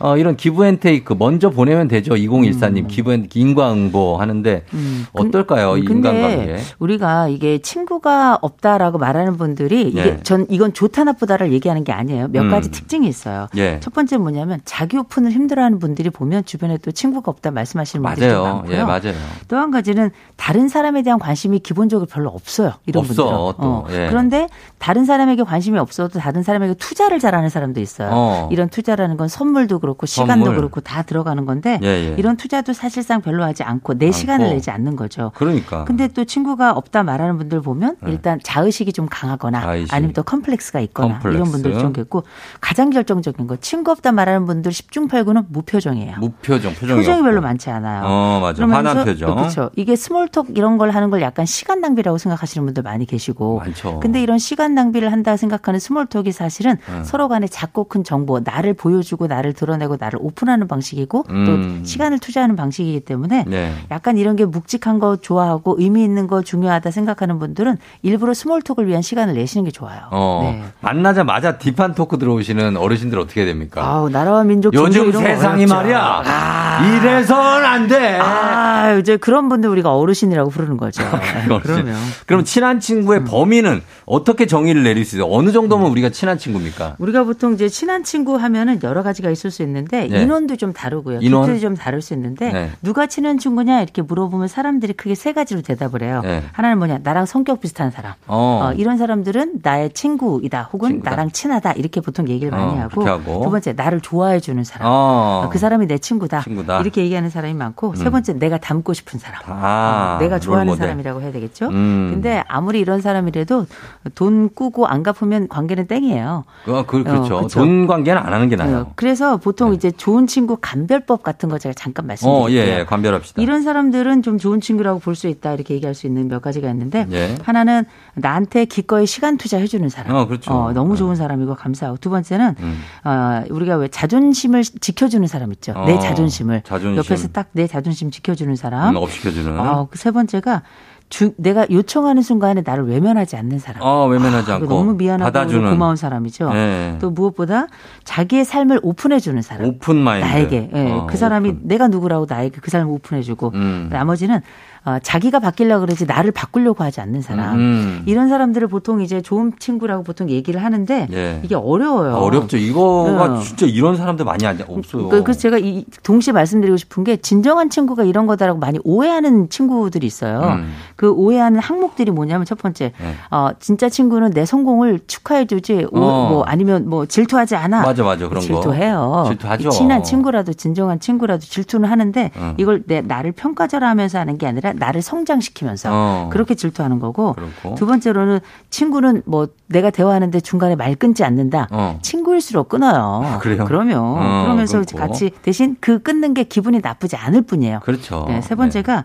어, 이런 기부앤테이크 먼저 보내면 되죠. 2014님 기부앤 인과응보 하는데 음, 어떨까요? 이 근데 인간관계. 우리가 이게 친구가 없다라고 말하는 분들이 이게 예. 전 이건 좋다 나쁘다를 얘기하는 게 아니에요. 몇 음. 가지 특징이 있어요. 예. 첫 번째 뭐냐면 자기 오픈을 힘들어하는 분들이 보면 주변에 또 친구가 없다 말씀하시는 분들이 맞아요. 많고요. 예, 맞아요. 또 한 가지는 다른 사람에 대한 관심이 기본적으로 별로 없어요. 이런 없어, 분들은. 또. 예. 그런데 다른 사람에게 관심이 없어도 다른 사람에게 투자를 잘하는 사람도 있어요. 어. 이런 투자라는 건 선물도 그렇고 시간도 선물. 그렇고 다 들어가는 건데 예, 예. 이런 투자도 사실상 별로 하지 않고 내 시간을. 내지 않는 거죠. 그러니까. 근데 또 친구가 없다 말하는 분들 보면 네. 일단 자의식이 좀 강하거나 자의식. 아니면 또 컴플렉스가 있거나 컴플렉스. 이런 분들 좀 있고 가장 결정적인 거 친구 없다 말하는 분들 10중 8구는 무표정이에요. 무표정, 표정이, 표정이. 별로 많지 않아요. 어, 맞아. 화난 표정. 그렇죠. 이게 small talk 이런 걸 하는 걸 약간 시간 낭비라고 생각하시는 분들 많이 계시고. 많죠. 근데 이런 시간 낭비를 한다 생각하는 small talk이 사실은 음. 서로 간에 작고 큰 정보, 나를 보여주고 나를 드러내 고 덜어내고 나를 오픈하는 방식이고 음. 또 시간을 투자하는 방식이기 때문에 네. 약간 이런 게 묵직한 거 좋아하고 의미 있는 거 중요하다 생각하는 분들은 일부러 small talk을 위한 시간을 내시는 게 좋아요. 어, 네. 만나자마자 deep한 talk 들어오시는 어르신들 어떻게 됩니까? 아우 나라와 민족 요즘 세상이. 말이야. 이래선 안 돼. 아, 이제 그런 분들 우리가 어르신이라고 부르는 거죠. 그렇지. 그러면 그럼 친한 친구의 범위는 어떻게 정의를 내릴 수 있어요? 어느 정도면 우리가 친한 친구입니까? 우리가 보통 이제 친한 친구 하면은 여러 가지가 있을 수 있는 데 네. 인원도 좀 다르고요. 인원? 기준이 좀 다를 수 있는데 네. 누가 친한 친구냐 이렇게 물어보면 사람들이 크게 세 가지로 대답을 해요. 네. 하나는 뭐냐 나랑 성격 비슷한 사람. 어. 어, 이런 사람들은 나의 친구이다 혹은 친구다. 나랑 친하다 이렇게 보통 얘기를 많이 어, 하고, 하고. 두 번째 나를 좋아해 주는 사람. 어. 어, 그 사람이 내 친구다. 친구다. 이렇게 얘기하는 사람이 많고 세 음. 번째 내가 닮고 싶은 사람. 아, 어, 내가 좋아하는. 사람이라고 해야 되겠죠. 음. 근데 아무리 이런 사람이라도 돈 꾸고 안 갚으면 관계는 땡이에요. 어, 그, 그렇죠. 어, 그쵸. 돈 관계는 안 하는 게 나아요. 어, 그래서 보통 이제 좋은 친구 감별법 같은 거 제가 잠깐 네. 어, 말씀드릴게요. 예, 예, 관별합시다. 이런 사람들은 좀 좋은 친구라고 볼 수 있다 이렇게 얘기할 수 있는 몇 가지가 있는데 예. 하나는 나한테 기꺼이 시간 투자해 주는 사람. 어, 그렇죠. 너무 좋은 사람이고 감사하고 두 번째는 음. 어, 우리가 왜 자존심을 지켜주는 사람 있죠. 내 어, 자존심을 자존심. 옆에서 딱 내 자존심 지켜주는 사람. 음, 업시켜주는. 어, 그세 번째가 주, 내가 요청하는 순간에 나를 외면하지 않는 사람. 어, 외면하지 아, 않고. 너무 미안하고 받아주는. 고마운 사람이죠. 네. 또 무엇보다 자기의 삶을 오픈해 주는 사람. 오픈 마인드. 나에게. 예, 어, 그 사람이 오픈. 내가 누구라고 나에게 그 사람을 오픈해 주고 음. 나머지는 어, 자기가 바뀌려고 그러지 나를 바꾸려고 하지 않는 사람. 음. 이런 사람들을 보통 이제 좋은 친구라고 보통 얘기를 하는데 예. 이게 어려워요. 아, 어렵죠. 이거가 네. 진짜 이런 사람들 많이 안, 없어요. 그- 그래서 제가 이 동시에 말씀드리고 싶은 게 진정한 친구가 이런 거다라고 많이 오해하는 친구들이 있어요. 음. 그 오해하는 항목들이 뭐냐면 첫 번째, 네. 어, 진짜 친구는 내 성공을 축하해주지, 오- 어. 뭐 아니면 뭐 질투하지 않아. 맞아, 맞아. 그런 거. 질투해요. 질투하죠. 친한 친구라도 진정한 친구라도 질투는 하는데 음. 이걸 내 나를 평가절하면서 하는 게 아니라 나를 성장시키면서 어. 그렇게 질투하는 거고. 그렇고. 두 번째로는 친구는 뭐 내가 대화하는데 중간에 말 끊지 않는다. 어. 친구일수록 끊어요. 아, 그래요? 그러면 어, 그러면서 끊고. 같이 대신 그 끊는 게 기분이 나쁘지 않을 뿐이에요. 그렇죠. 네, 세 번째가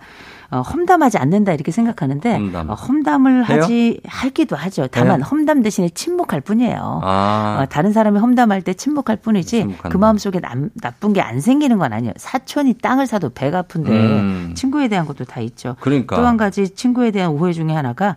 어, 험담하지 않는다 이렇게 생각하는데 험담. 어, 험담을? 하지 하기도 하죠. 다만 해요? 험담 대신에 침묵할 뿐이에요. 아. 어, 다른 사람이 험담할 때 침묵할 뿐이지 침묵한다. 그 마음 속에 남, 나쁜 게 안 생기는 건 아니에요. 사촌이 땅을 사도 배가 아픈데 음. 친구에 대한 것도 다 있죠. 그러니까. 또 한 가지 친구에 대한 오해 중에 하나가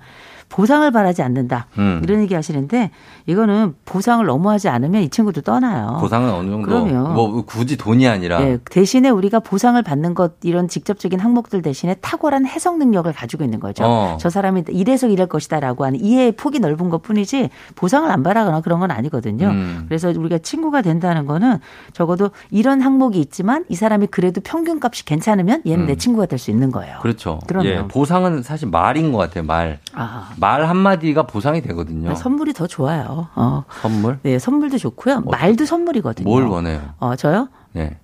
보상을 바라지 않는다. 음. 이런 얘기 하시는데 이거는 보상을 너무 하지 않으면 이 친구도 떠나요. 보상은 어느 정도. 그럼요. 뭐 굳이 돈이 아니라. 네, 대신에 우리가 보상을 받는 것 이런 직접적인 항목들 대신에 탁월한 해석 능력을 가지고 있는 거죠. 어. 저 사람이 이래서 이럴 것이다라고 하는 이해의 폭이 넓은 것 뿐이지 보상을 안 바라거나 그런 건 아니거든요. 음. 그래서 우리가 친구가 된다는 거는 적어도 이런 항목이 있지만 이 사람이 그래도 평균값이 괜찮으면 얘는 내 음. 친구가 될 수 있는 거예요. 그렇죠. 그럼요. 예, 보상은 사실 말인 것 같아요. 말. 아, 말 한마디가 보상이 되거든요. 선물이 더 좋아요. 어. 선물? 네, 선물도 좋고요. 말도 선물이거든요. 뭘 원해요? 어, 저요? 네.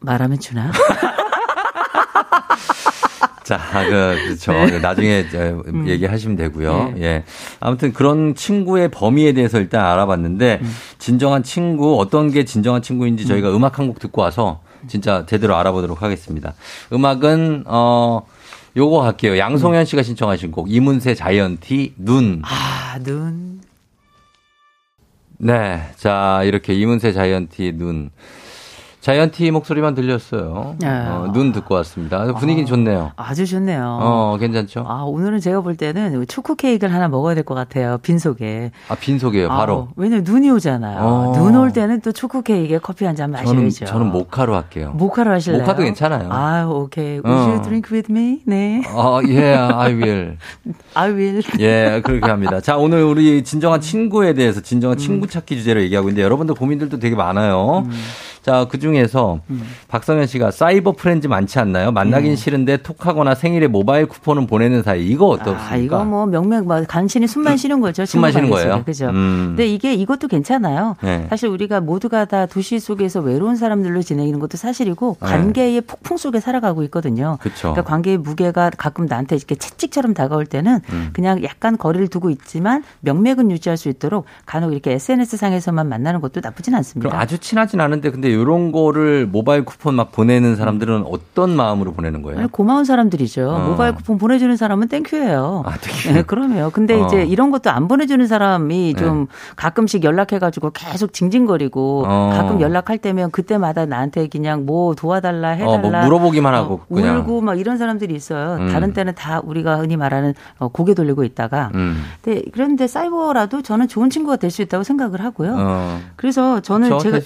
말하면 주나? 자, 그, 그렇죠. 네. 나중에 저 얘기하시면 되고요. 네. 예. 아무튼 그런 친구의 범위에 대해서 일단 알아봤는데, 음. 진정한 친구, 어떤 게 진정한 친구인지 저희가 음악 한 곡 듣고 와서 진짜 제대로 알아보도록 하겠습니다. 음악은, 어, 요거 할게요. 양송현 씨가 신청하신 곡, 이문세 자이언티, 눈. 아, 눈. 네. 자, 이렇게 이문세 자이언티, 눈. 자이언티 목소리만 들렸어요. 네. 어, 눈 듣고 왔습니다. 분위기 좋네요. 아주 좋네요. 어, 괜찮죠? 아, 오늘은 제가 볼 때는 초코 케이크를 하나 먹어야 될 것 같아요. 빈속에. 아, 빈속이에요, 바로. 아우, 왜냐면 눈이 오잖아요. 어. 눈올 때는 또 초코 케이크에 커피 한잔 저는, 마셔야죠. 저는 모카로 할게요. 모카로 하실래요? 모카도 괜찮아요. 아, 오케이. Would 어. you drink with me? 네. 어, 예, I will. I will. 예, 그렇게 합니다. 자, 오늘 우리 음. 진정한 친구에 대해서 진정한 친구 찾기 주제로 얘기하고 있는데 여러분들 고민들도 되게 많아요. 음. 자, 그 중에서 박성현 씨가 사이버 프렌즈 많지 않나요? 만나긴 싫은데 톡하거나 생일에 모바일 쿠폰은 보내는 사이. 이거 어떻습니까? 아, 이거 뭐 명명 뭐 간신히 숨만 쉬는 거죠. 숨만 쉬는 거예요? 그죠. 음. 근데 이게 이것도 괜찮아요. 네. 사실 우리가 모두가 다 도시 속에서 외로운 사람들로 지내는 것도 사실이고 네. 관계의 폭풍 속에 살아가고 있거든요. 그쵸. 그러니까 관계의 무게가 가끔 나한테 이렇게 채찍처럼 다가올 때는 음. 그냥 약간 거리를 두고 있지만 명맥은 유지할 수 있도록 간혹 이렇게 SNS 상에서만 만나는 것도 나쁘진 않습니다. 아주 친하진 않은데 근데 이런 거를 모바일 쿠폰 막 보내는 사람들은 어떤 마음으로 보내는 거예요? 아니, 고마운 사람들이죠. 어. 모바일 쿠폰 보내주는 사람은 thank you예요. 아, thank you. 네, 그럼요. 근데 어. 이제 이런 것도 안 보내주는 사람이 좀 가끔씩 연락해가지고 계속 징징거리고 어. 가끔 연락할 때면 그때마다 나한테 그냥 뭐 도와달라 해달라. 어, 뭐 물어보기만 하고 어, 그냥. 울고 막 이런 사람들이 있어요. 음. 다른 때는 다 우리가 흔히 말하는 어, 고개 돌리고 있다가. 음. 근데 그런데 사이버라도 저는 좋은 친구가 될 수 있다고 생각을 하고요. 어. 그래서 저는. 제가.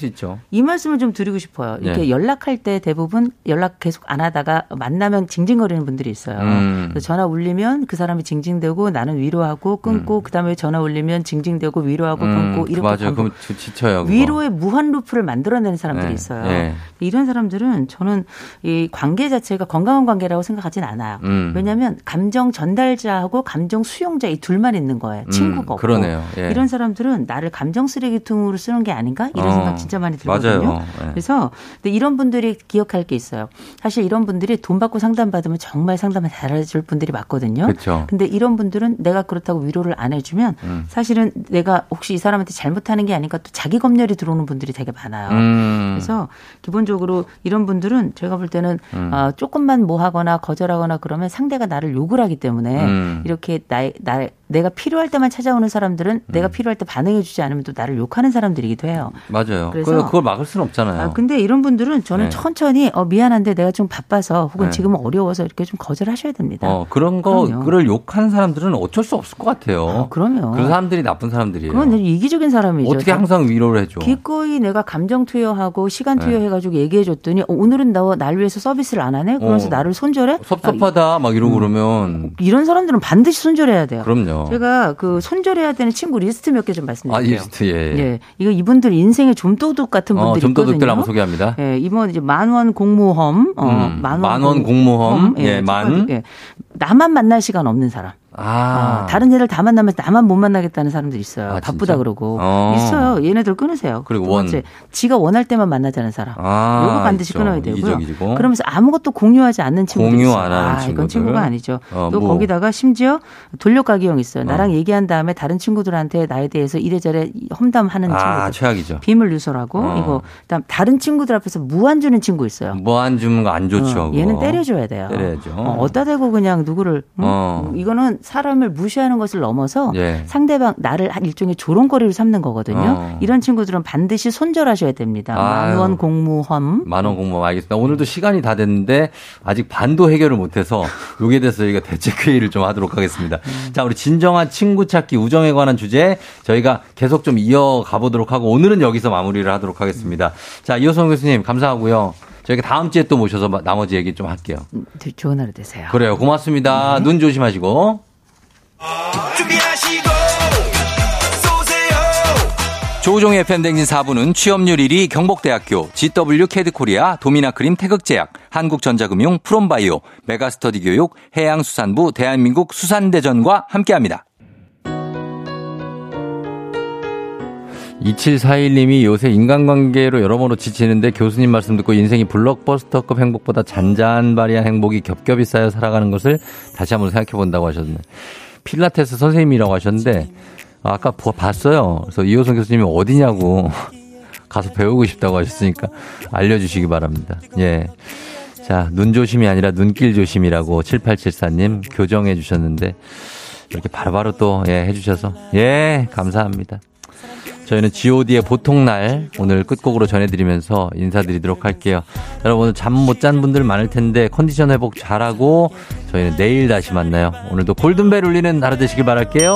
이 말씀을 좀 드리고 싶어요. 이렇게 네. 연락할 때 대부분 연락 계속 안 하다가 만나면 징징거리는 분들이 있어요. 음. 전화 울리면 그 사람이 징징대고 나는 위로하고 끊고 그다음에 전화 울리면 징징대고 위로하고 끊고 음, 이렇게 맞아요. 그럼 지- 지쳐요. 그거. 위로의 무한 루프를 만들어내는 사람들이 네, 있어요. 네. 이런 사람들은 저는 이 관계 자체가 건강한 관계라고 생각하진 않아요. 음. 왜냐하면 감정 전달자하고 감정 수용자 이 둘만 있는 거예요. 친구가 없고. 음, 그러네요. 예. 이런 사람들은 나를 감정 쓰레기통으로 쓰는 게 아닌가 이런 어, 생각 진짜 많이 들거든요. 맞아요. 예. 그래서 근데 이런 분들이 기억할 게 있어요. 사실 이런 분들이 돈 받고 상담 받으면 정말 상담을 잘해줄 분들이 맞거든요. 그렇죠. 근데 이런 분들은 내가 그렇다고 위로를 안 해주면 음. 사실은 내가 혹시 이 사람한테 잘못하는 게 아닌가 또 자기 검열이 들어오는 분들이 되게 많아요. 음. 그래서 기본적으로 이런 분들은 제가 볼 때는 음. 아, 조금만 뭐 하거나 거절하거나 그러면 상대가 나를 욕을 하기 때문에 음. 이렇게 나, 나 내가 필요할 때만 찾아오는 사람들은 내가 음. 필요할 때 반응해주지 않으면 또 나를 욕하는 사람들이기도 해요. 맞아요. 그래서- 그걸, 그걸 막을 수는 없잖아요. 아, 근데 이런 분들은 저는 네. 천천히 어, 미안한데 내가 좀 바빠서 혹은 네. 지금은 어려워서 이렇게 좀 거절하셔야 됩니다. 어, 그런 그럼요. 거를 욕하는 사람들은 어쩔 수 없을 것 같아요. 아, 그럼요. 그 사람들이 나쁜 사람들이에요. 그건 이기적인 사람이죠. 어떻게 항상 위로를 해줘? 기꺼이 내가 감정 투여하고 시간 네. 투여해가지고 얘기해줬더니 어, 오늘은 너날 위해서 서비스를 안 하네? 그러면서 어. 나를 손절해? 섭섭하다 막 이러고 음. 그러면 이런 사람들은 반드시 손절해야 돼요. 그럼요. 제가 그 손절해야 되는 친구 리스트 몇 개좀 아, 말씀드릴게요. 리스트 예. 예. 이거 이분들 인생의 좀도둑 같은 어, 분들이 좀도둑들 있거든요. 한번 소개합니다. 예, 이번 이제 만원 공모험, 어, 음, 만원, 만원 공모험, 예, 만. 예. 나만 만날 시간 없는 사람. 아, 어, 다른 애들 다 만나면 나만 못 만나겠다는 사람들 있어요. 아, 바쁘다 진짜? 그러고. 어. 있어요. 얘네들 끊으세요. 그리고 두 원. 번째, 지가 원할 때만 만나자는 사람. 아, 이거 반드시 있죠. 끊어야 되고요. 이기적이고. 그러면서 아무것도 공유하지 않는 친구들 공유 있어요. 안 하는 아, 친구들. 이건 친구가 아니죠. 어, 또 뭐. 거기다가 심지어 돌려가기형 있어요. 나랑 어. 얘기한 다음에 다른 친구들한테 나에 대해서 이래저래 험담하는 아, 친구들. 최악이죠. 비밀 누설하고 어. 이거 그다음 다른 친구들 앞에서 무안 주는 친구 있어요. 뭐안 주는 거 안 좋죠. 어. 얘는 때려줘야 돼요. 때려야죠. 어, 어디다 대고 그냥 누구를 응? 어. 이거는 사람을 무시하는 것을 넘어서 예. 상대방 나를 한 일종의 조롱거리로 삼는 거거든요. 어. 이런 친구들은 반드시 손절하셔야 됩니다. 만원 공무험. 만원 공모험 알겠습니다. 오늘도 시간이 다 됐는데 아직 반도 해결을 못해서 여기에 대해서 저희가 대책 회의를 좀 하도록 하겠습니다. 음. 자, 우리 진정한 친구 찾기 우정에 관한 주제 저희가 계속 좀 이어가 보도록 하고 오늘은 여기서 마무리를 하도록 하겠습니다. 자, 이호성 교수님 감사하고요. 저희가 다음 주에 또 모셔서 마- 나머지 얘기 좀 할게요. 음, 좋은 하루 되세요. 그래요. 고맙습니다. 네. 눈 조심하시고. 조우종의 FM댕진 4부는 취업률 1위 경복대학교, GW 캐드코리아, 도미나크림 태극제약, 한국전자금융, 프롬바이오, 메가스터디 교육, 해양수산부, 대한민국 수산대전과 함께합니다. 2741님이 요새 인간관계로 여러모로 지치는데 교수님 말씀 듣고 인생이 블록버스터급 행복보다 잔잔바리한 행복이 겹겹이 쌓여 살아가는 것을 다시 한번 생각해 본다고 하셨네. 필라테스 선생님이라고 하셨는데 아까 보- 봤어요. 그래서 이호성 교수님이 어디냐고 가서 배우고 싶다고 하셨으니까 알려주시기 바랍니다. 예. 자, 눈 조심이 아니라 눈길 조심이라고 7874님 교정해 주셨는데 이렇게 바로바로 또 예, 해주셔서 예, 감사합니다. 저희는 god의 보통날 오늘 끝곡으로 전해드리면서 인사드리도록 할게요. 여러분 오늘 잠 못 잔 분들 많을 텐데 컨디션 회복 잘하고 저희는 내일 다시 만나요. 오늘도 골든벨 울리는 하루 되시길 바랄게요.